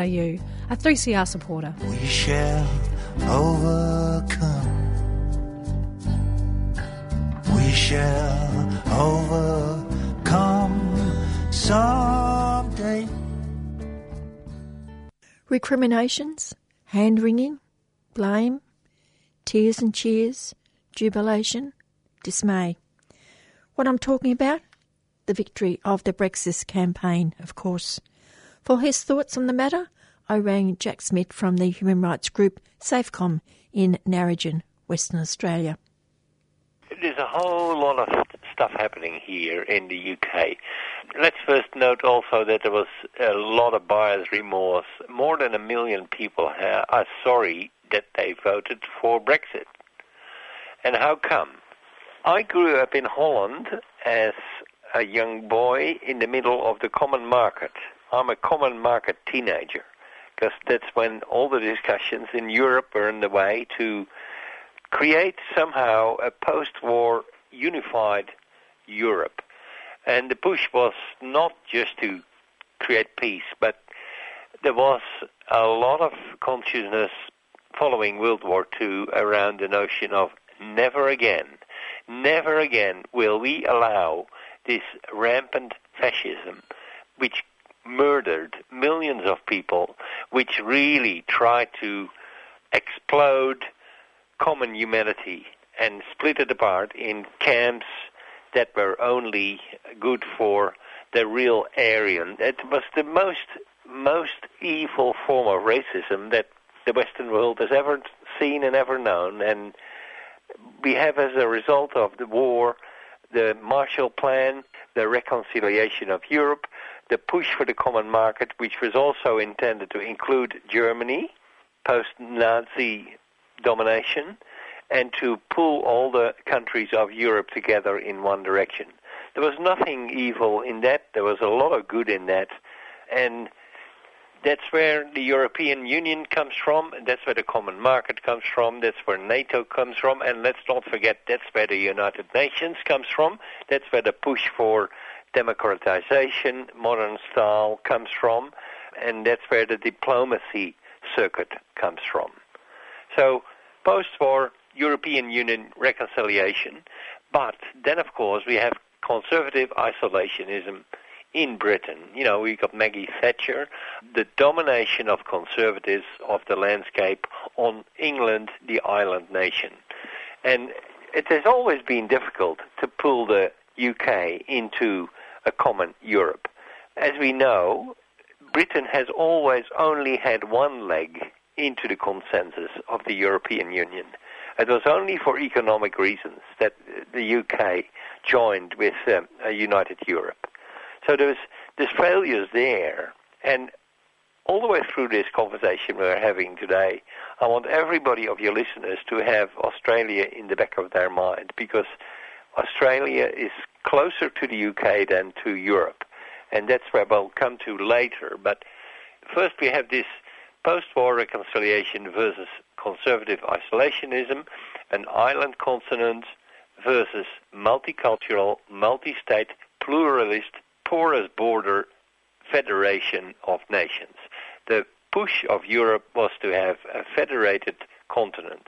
a 3CR supporter. We shall overcome. We shall overcome someday. Recriminations, hand wringing, blame, tears and cheers, jubilation, dismay. What I'm talking about? The victory of the Brexit campaign, of course. For his thoughts on the matter, I rang Jack Smith from the human rights group SafeCom in Narrogin, Western Australia. There's a whole lot of stuff happening here in the UK. Let's first note also that there was a lot of buyer's remorse. More than a million people are sorry that they voted for Brexit. And how come? I grew up in Holland as a young boy in the middle of the common market. I'm a common market teenager because that's when all the discussions in Europe were underway to create somehow a post-war unified Europe. And the push was not just to create peace, but there was a lot of consciousness following World War II around the notion of never again, never again will we allow this rampant fascism, which murdered millions of people, which really tried to explode common humanity and split it apart in camps that were only good for the real Aryan. It was the most most evil form of racism that the Western world has ever seen and ever known. And we have, as a result of the war, the Marshall Plan, the reconciliation of Europe, the push for the common market, which was also intended to include Germany post-Nazi domination, and to pull all the countries of Europe together in one direction. There was nothing evil in that. There was a lot of good in that. And that's where the European Union comes from, that's where the common market comes from, that's where NATO comes from, and let's not forget that's where the United Nations comes from, that's where the push for democratization, modern style comes from, and that's where the diplomacy circuit comes from. So, post-war European Union reconciliation, but then of course we have conservative isolationism in Britain. You know, we got Maggie Thatcher, the domination of conservatives of the landscape on England, the island nation. And it has always been difficult to pull the UK into a common Europe. As we know, Britain has always only had one leg into the consensus of the European Union. It was only for economic reasons that the UK joined with um, a united Europe. So there's there's failures there, and all the way through this conversation we're having today, I want everybody of your listeners to have Australia in the back of their mind because Australia is closer to the UK than to Europe, and that's where we'll come to later. But first, we have this post-war reconciliation versus conservative isolationism, an island continent versus multicultural, multi-state, pluralist porous border federation of nations. The push of Europe was to have a federated continent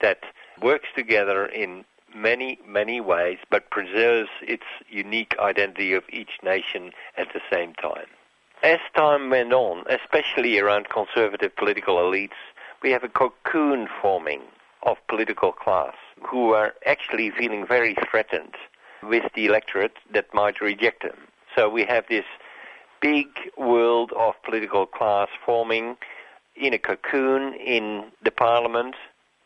that works together in many, many ways, but preserves its unique identity of each nation at the same time. As time went on, especially around conservative political elites, we have a cocoon forming of political class who are actually feeling very threatened with the electorate that might reject them. So we have this big world of political class forming in a cocoon in the parliament.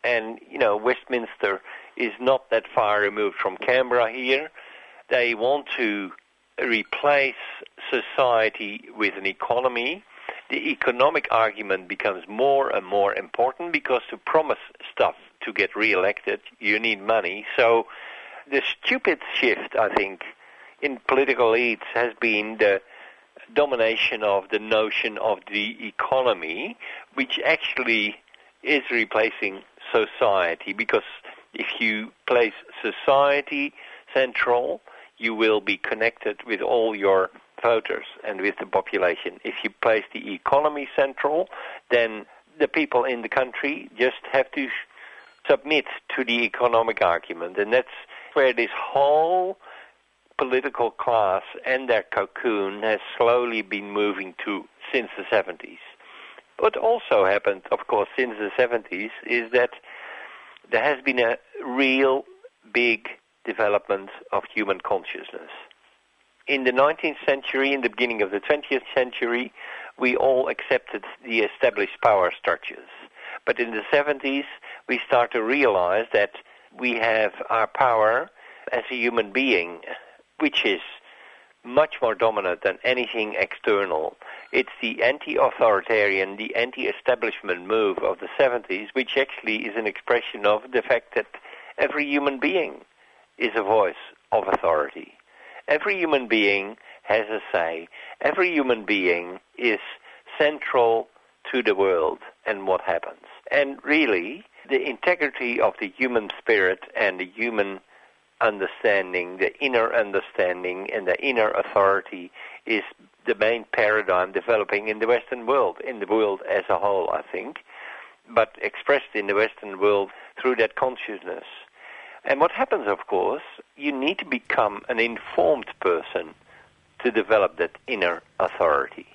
And, you know, Westminster is not that far removed from Canberra here. They want to replace society with an economy. The economic argument becomes more and more important because to promise stuff to get re-elected, you need money. So the stupid shift, I think, in political elites has been the domination of the notion of the economy, which actually is replacing society because if you place society central, you will be connected with all your voters and with the population. If you place the economy central, then the people in the country just have to submit to the economic argument. And that's where this whole political class and their cocoon has slowly been moving to since the 70s. What also happened, of course, since the 70s is that there has been a real big development of human consciousness. In the 19th century, in the beginning of the 20th century, we all accepted the established power structures. But in the 70s, we start to realize that we have our power as a human being which is much more dominant than anything external. It's the anti-authoritarian, the anti-establishment move of the 70s, which actually is an expression of the fact that every human being is a voice of authority. Every human being has a say. Every human being is central to the world and what happens. And really, the integrity of the human spirit and the human understanding, the inner understanding and the inner authority is the main paradigm developing in the Western world, in the world as a whole, I think, but expressed in the Western world through that consciousness. And what happens, of course, you need to become an informed person to develop that inner authority.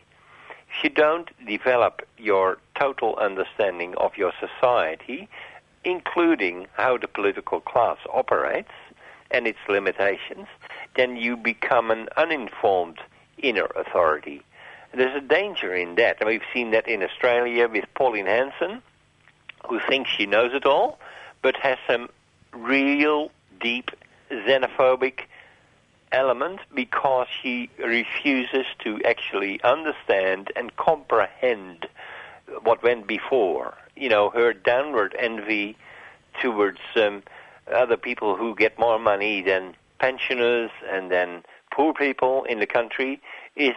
If you don't develop your total understanding of your society, including how the political class operates and its limitations, then you become an uninformed inner authority. There's a danger in that. And we've seen that in Australia with Pauline Hanson, who thinks she knows it all, but has some real deep xenophobic element because she refuses to actually understand and comprehend what went before. You know, her downward envy towards um, other people who get more money than pensioners and then poor people in the country is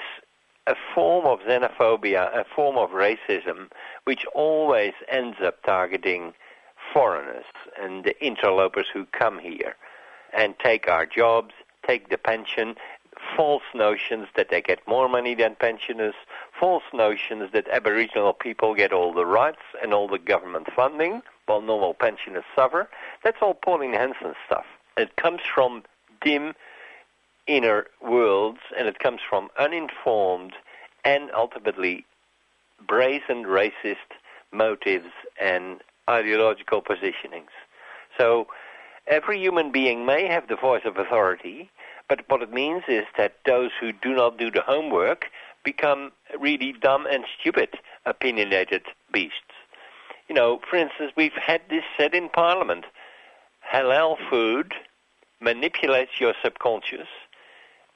a form of xenophobia, a form of racism, which always ends up targeting foreigners and the interlopers who come here and take our jobs, take the pension, false notions that they get more money than pensioners, false notions that Aboriginal people get all the rights and all the government funding while normal pensioners suffer. That's all Pauline Hanson stuff. It comes from dim inner worlds and it comes from uninformed and ultimately brazen racist motives and ideological positionings. So every human being may have the voice of authority, but what it means is that those who do not do the homework become really dumb and stupid, opinionated beasts. You know, for instance, we've had this said in Parliament halal food manipulates your subconscious,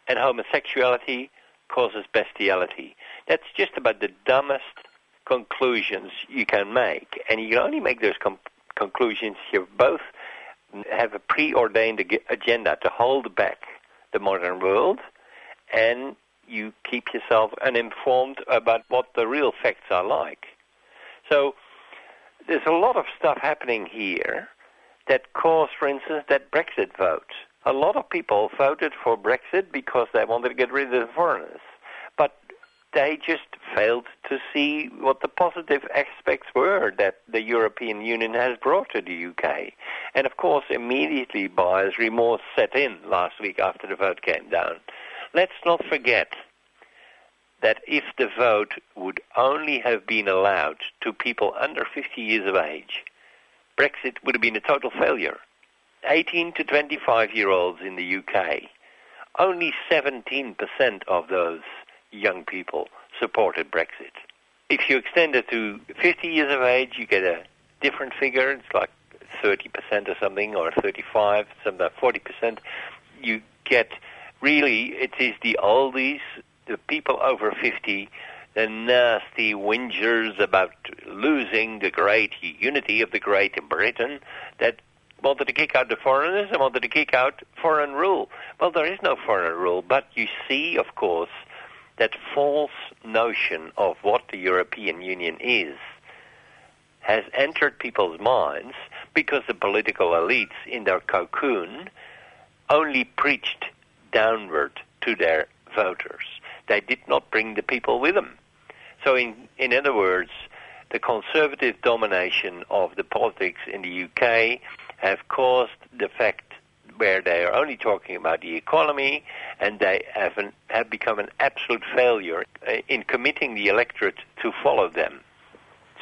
and homosexuality causes bestiality. That's just about the dumbest conclusions you can make, and you can only make those com- conclusions if both have a preordained ag- agenda to hold back the modern world, and you keep yourself uninformed about what the real facts are like. So there's a lot of stuff happening here that caused, for instance, that Brexit vote. A lot of people voted for Brexit because they wanted to get rid of the foreigners. But they just failed to see what the positive aspects were that the European Union has brought to the UK. And of course, immediately buyer's remorse set in last week after the vote came down. Let's not forget that if the vote would only have been allowed to people under 50 years of age, Brexit would have been a total failure. 18 to 25 year olds in the UK, only 17% of those young people supported Brexit. If you extend it to 50 years of age, you get a different figure. It's like 30% or something, or 35, something like 40%. You get really, it is the oldies, the people over 50, the nasty whingers about losing the great unity of the great Britain that wanted to kick out the foreigners and wanted to kick out foreign rule. Well, there is no foreign rule, but you see, of course, that false notion of what the European Union is has entered people's minds because the political elites in their cocoon only preached downward to their voters. They did not bring the people with them. So, in, in other words, the conservative domination of the politics in the UK have caused the fact where they are only talking about the economy and they have, an, have become an absolute failure uh, in committing the electorate to follow them.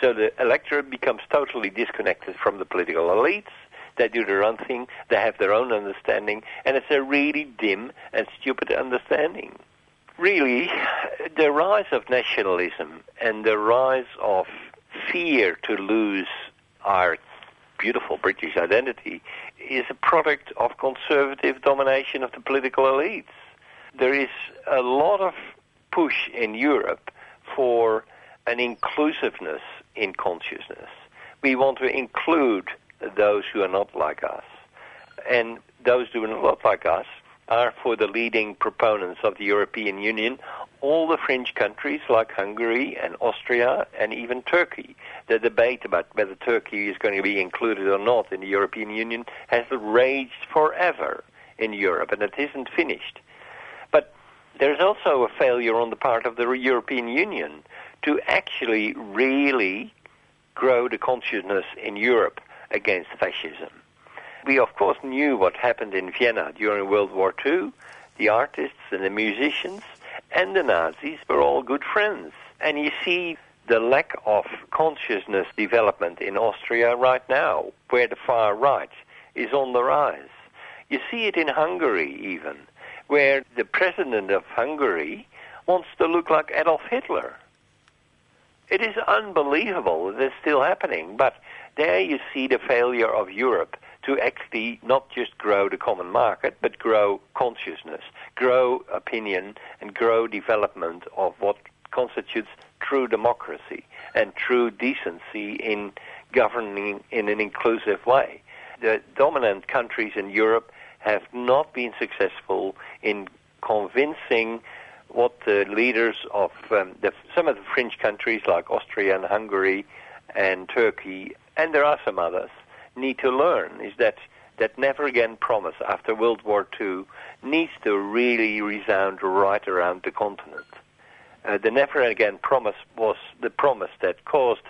So the electorate becomes totally disconnected from the political elites. They do their own thing, they have their own understanding, and it's a really dim and stupid understanding. Really, the rise of nationalism and the rise of fear to lose our beautiful British identity is a product of conservative domination of the political elites. There is a lot of push in Europe for an inclusiveness in consciousness. We want to include those who are not like us. And those who are not like us are for the leading proponents of the European Union all the fringe countries like Hungary and Austria and even Turkey. The debate about whether Turkey is going to be included or not in the European Union has raged forever in Europe, and it isn't finished. But there's also a failure on the part of the European Union to actually really grow the consciousness in Europe against fascism. We, of course, knew what happened in Vienna during World War II. The artists and the musicians and the Nazis were all good friends. And you see the lack of consciousness development in Austria right now, where the far right is on the rise. You see it in Hungary, even, where the president of Hungary wants to look like Adolf Hitler. It is unbelievable that it's still happening, but there you see the failure of Europe to actually not just grow the common market, but grow consciousness, grow opinion, and grow development of what constitutes true democracy and true decency in governing in an inclusive way. The dominant countries in Europe have not been successful in convincing what the leaders of um, the, some of the fringe countries like Austria and Hungary and Turkey, and there are some others, need to learn is that that never again promise after World War II needs to really resound right around the continent. Uh, the never again promise was the promise that caused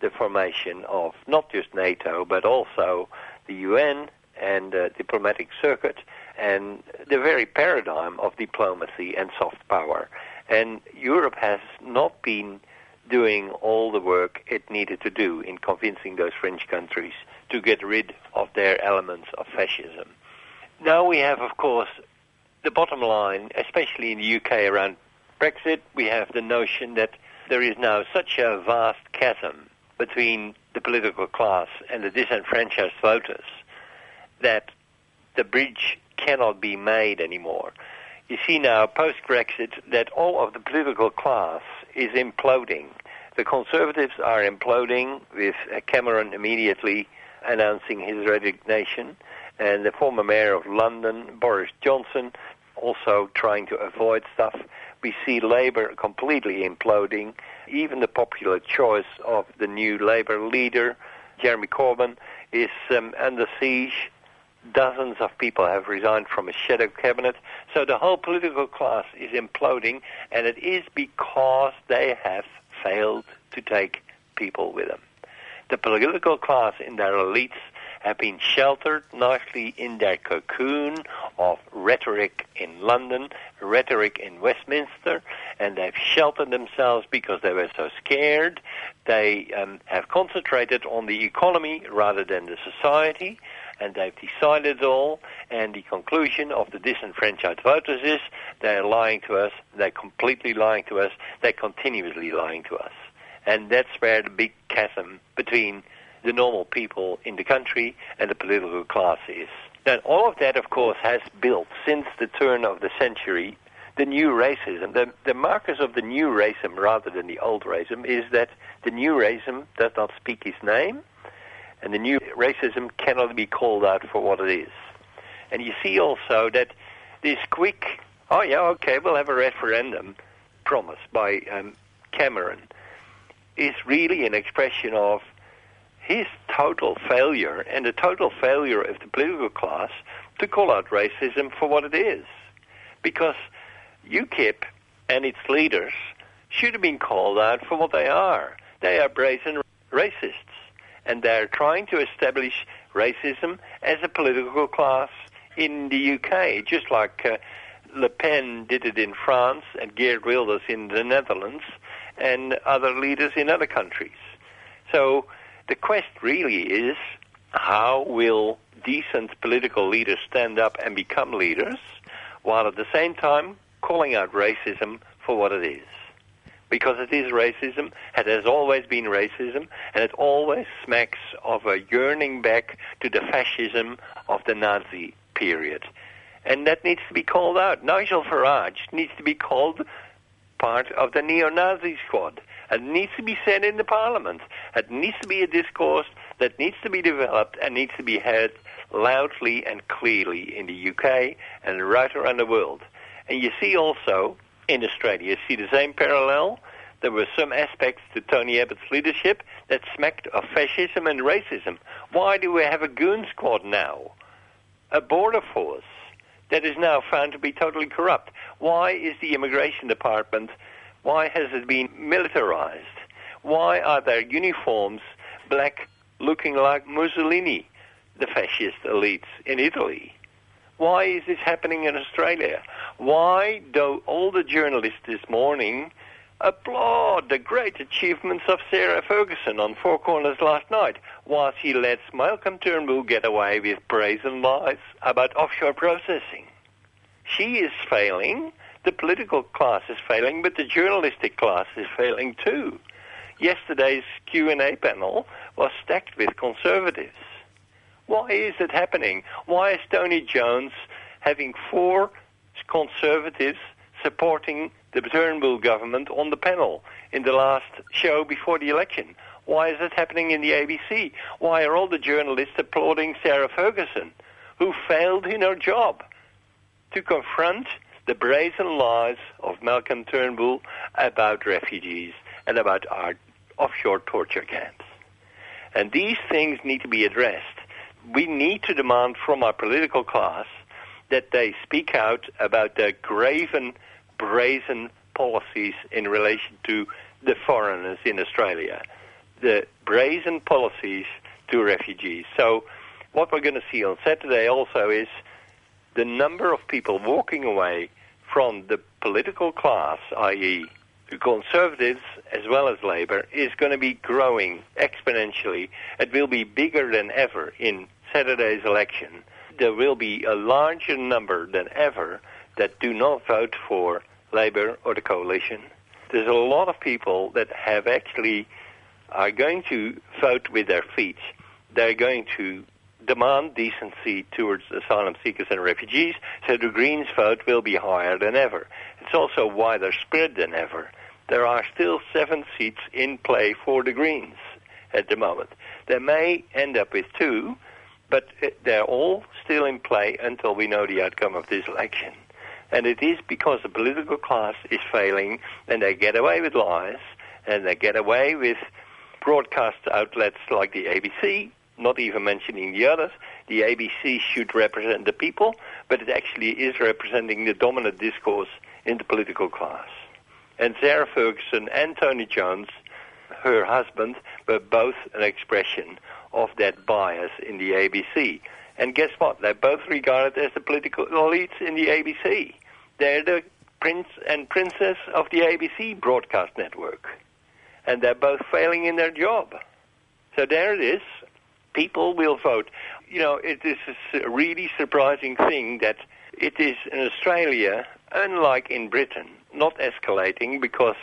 the formation of not just NATO but also the UN and uh, diplomatic circuit and the very paradigm of diplomacy and soft power. And Europe has not been doing all the work it needed to do in convincing those French countries to get rid of their elements of fascism. Now we have, of course, the bottom line, especially in the UK around Brexit, we have the notion that there is now such a vast chasm between the political class and the disenfranchised voters that the bridge cannot be made anymore. You see now, post Brexit, that all of the political class is imploding. The Conservatives are imploding, with Cameron immediately announcing his resignation, and the former mayor of London, Boris Johnson, also trying to avoid stuff. We see Labour completely imploding. Even the popular choice of the new Labour leader, Jeremy Corbyn, is um, under siege. Dozens of people have resigned from a shadow cabinet. So the whole political class is imploding, and it is because they have failed to take people with them. The political class in their elites have been sheltered nicely in their cocoon of rhetoric in London, rhetoric in Westminster, and they've sheltered themselves because they were so scared. They um, have concentrated on the economy rather than the society, and they've decided all. And the conclusion of the disenfranchised voters is they're lying to us, they're completely lying to us, they're continuously lying to us. And that's where the big chasm between the normal people in the country and the political class is. Now, all of that, of course, has built since the turn of the century the new racism. The, the markers of the new racism rather than the old racism is that the new racism does not speak his name, and the new racism cannot be called out for what it is. And you see also that this quick, oh yeah, okay, we'll have a referendum promise by um, Cameron is really an expression of his total failure and the total failure of the political class to call out racism for what it is. Because UKIP and its leaders should have been called out for what they are. They are brazen racists, and they're trying to establish racism as a political class in the UK, just like uh, Le Pen did it in France and Geert Wilders in the Netherlands and other leaders in other countries. So the quest really is how will decent political leaders stand up and become leaders while at the same time calling out racism for what it is. Because it is racism, it has always been racism, and it always smacks of a yearning back to the fascism of the Nazi period. And that needs to be called out. Nigel Farage needs to be called part of the neo-Nazi squad. It needs to be said in the parliament. It needs to be a discourse that needs to be developed and needs to be heard loudly and clearly in the UK and right around the world. And you see also in Australia, you see the same parallel. There were some aspects to Tony Abbott's leadership that smacked of fascism and racism. Why do we have a goon squad now? A border force that is now found to be totally corrupt. Why is the immigration department, why has it been militarized? Why are their uniforms black looking like Mussolini? the fascist elites in Italy. Why is this happening in Australia? Why do all the journalists this morning applaud the great achievements of Sarah Ferguson on Four Corners last night, whilst he lets Malcolm Turnbull get away with brazen lies about offshore processing? She is failing, the political class is failing, but the journalistic class is failing too. Yesterday's Q&A panel was stacked with conservatives. Why is it happening? Why is Tony Jones having four conservatives supporting the Turnbull government on the panel in the last show before the election? Why is it happening in the ABC? Why are all the journalists applauding Sarah Ferguson, who failed in her job to confront the brazen lies of Malcolm Turnbull about refugees and about our offshore torture camps? And these things need to be addressed. We need to demand from our political class that they speak out about their graven, brazen policies in relation to the foreigners in Australia, the brazen policies to refugees. So, what we're going to see on Saturday also is the number of people walking away from the political class, i.e., the Conservatives as well as Labour, is going to be growing exponentially. It will be bigger than ever in Saturday's election. There will be a larger number than ever that do not vote for Labour or the coalition. There's a lot of people that have actually are going to vote with their feet. They're going to demand decency towards asylum seekers and refugees, so the Greens vote will be higher than ever. It's also wider spread than ever. There are still seven seats in play for the Greens at the moment. They may end up with two, but eh, they're all still in play until we know the outcome of this election. And it is because the political class is failing and they get away with lies and they get away with broadcast outlets like the ABC, not even mentioning the others. The ABC should represent the people, but it actually is representing the dominant discourse in the political class. And Sarah Ferguson and Tony Jones, her husband, were both an expression of that bias in the ABC. And guess what? They're both regarded as the political elites in the ABC. They're the prince and princess of the ABC broadcast network. And they're both failing in their job. So there it is. People will vote. You know, it is a really surprising thing that it is in Australia, unlike in Britain, not escalating because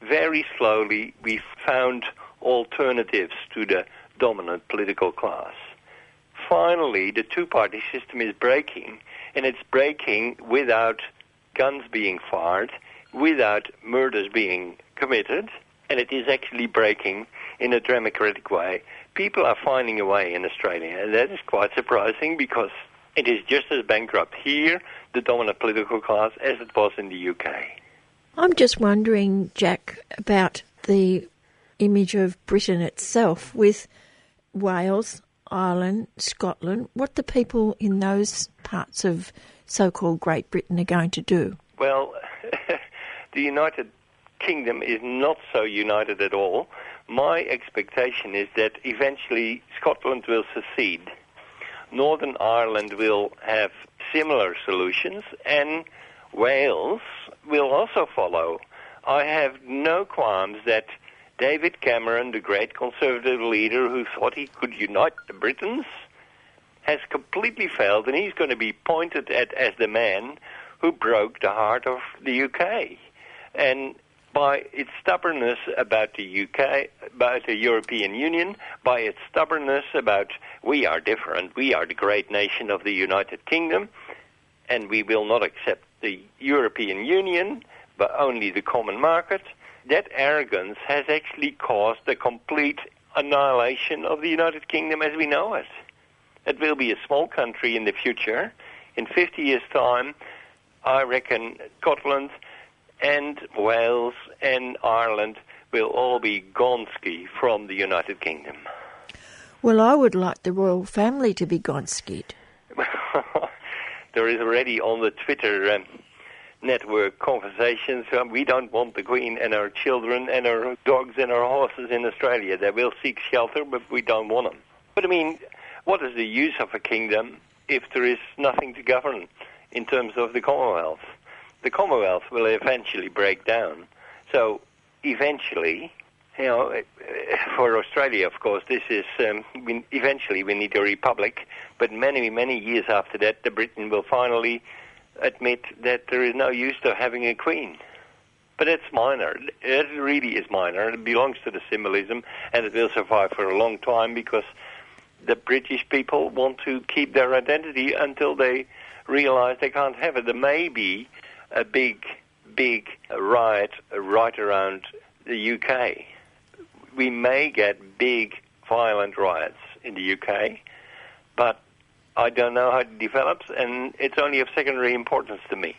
very slowly we found alternatives to the dominant political class. Finally, the two party system is breaking, and it's breaking without guns being fired, without murders being committed, and it is actually breaking in a democratic way. People are finding a way in Australia, and that is quite surprising because it is just as bankrupt here, the dominant political class, as it was in the UK. I'm just wondering, Jack, about the image of Britain itself with Wales, Ireland, Scotland. What the people in those parts of so called Great Britain are going to do? Well, the United Kingdom is not so united at all. My expectation is that eventually Scotland will secede. Northern Ireland will have similar solutions, and Wales will also follow. I have no qualms that David Cameron, the great conservative leader who thought he could unite the Britons, has completely failed, and he's going to be pointed at as the man who broke the heart of the UK. And by its stubbornness about the UK, about the European Union, by its stubbornness about we are different, we are the great nation of the United Kingdom, and we will not accept the European Union, but only the common market, that arrogance has actually caused the complete annihilation of the United Kingdom as we know it. It will be a small country in the future. In 50 years' time, I reckon Scotland and Wales and Ireland will all be gonski from the United Kingdom. Well, I would like the royal family to be gonskied. there is already on the Twitter um, network conversations. Um, we don't want the Queen and our children and our dogs and our horses in Australia. They will seek shelter, but we don't want them. But I mean, what is the use of a kingdom if there is nothing to govern in terms of the Commonwealth? The Commonwealth will eventually break down. So eventually, you know, eh, for Australia, of course, this is um, we, eventually we need a republic. But many, many years after that, the Britain will finally admit that there is no use to having a queen. But it's minor. It really is minor. It belongs to the symbolism, and it will survive for a long time because the British people want to keep their identity until they realize they can't have it. There may be a big, big riot right around the UK. We may get big, violent riots in the UK, but I don't know how it develops, and it's only of secondary importance to me.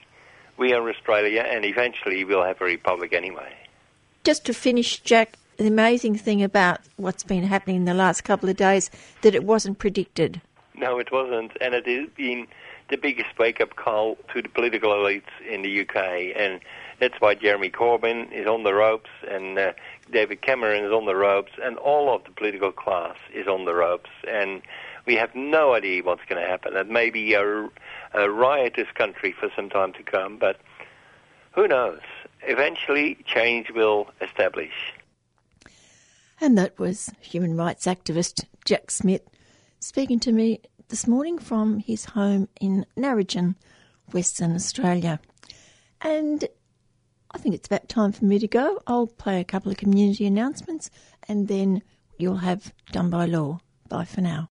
We are Australia, and eventually we'll have a republic anyway. Just to finish, Jack, the amazing thing about what's been happening in the last couple of days that it wasn't predicted. No, it wasn't, and it has been the biggest wake-up call to the political elites in the UK, and that's why Jeremy Corbyn is on the ropes, and uh, David Cameron is on the ropes, and all of the political class is on the ropes, and we have no idea what's going to happen. It may be a, a riotous country for some time to come, but who knows? Eventually, change will establish. And that was human rights activist Jack Smith speaking to me this morning from his home in Narrogin, Western Australia. And I think it's about time for me to go. I'll play a couple of community announcements and then you'll have Done by Law. Bye for now.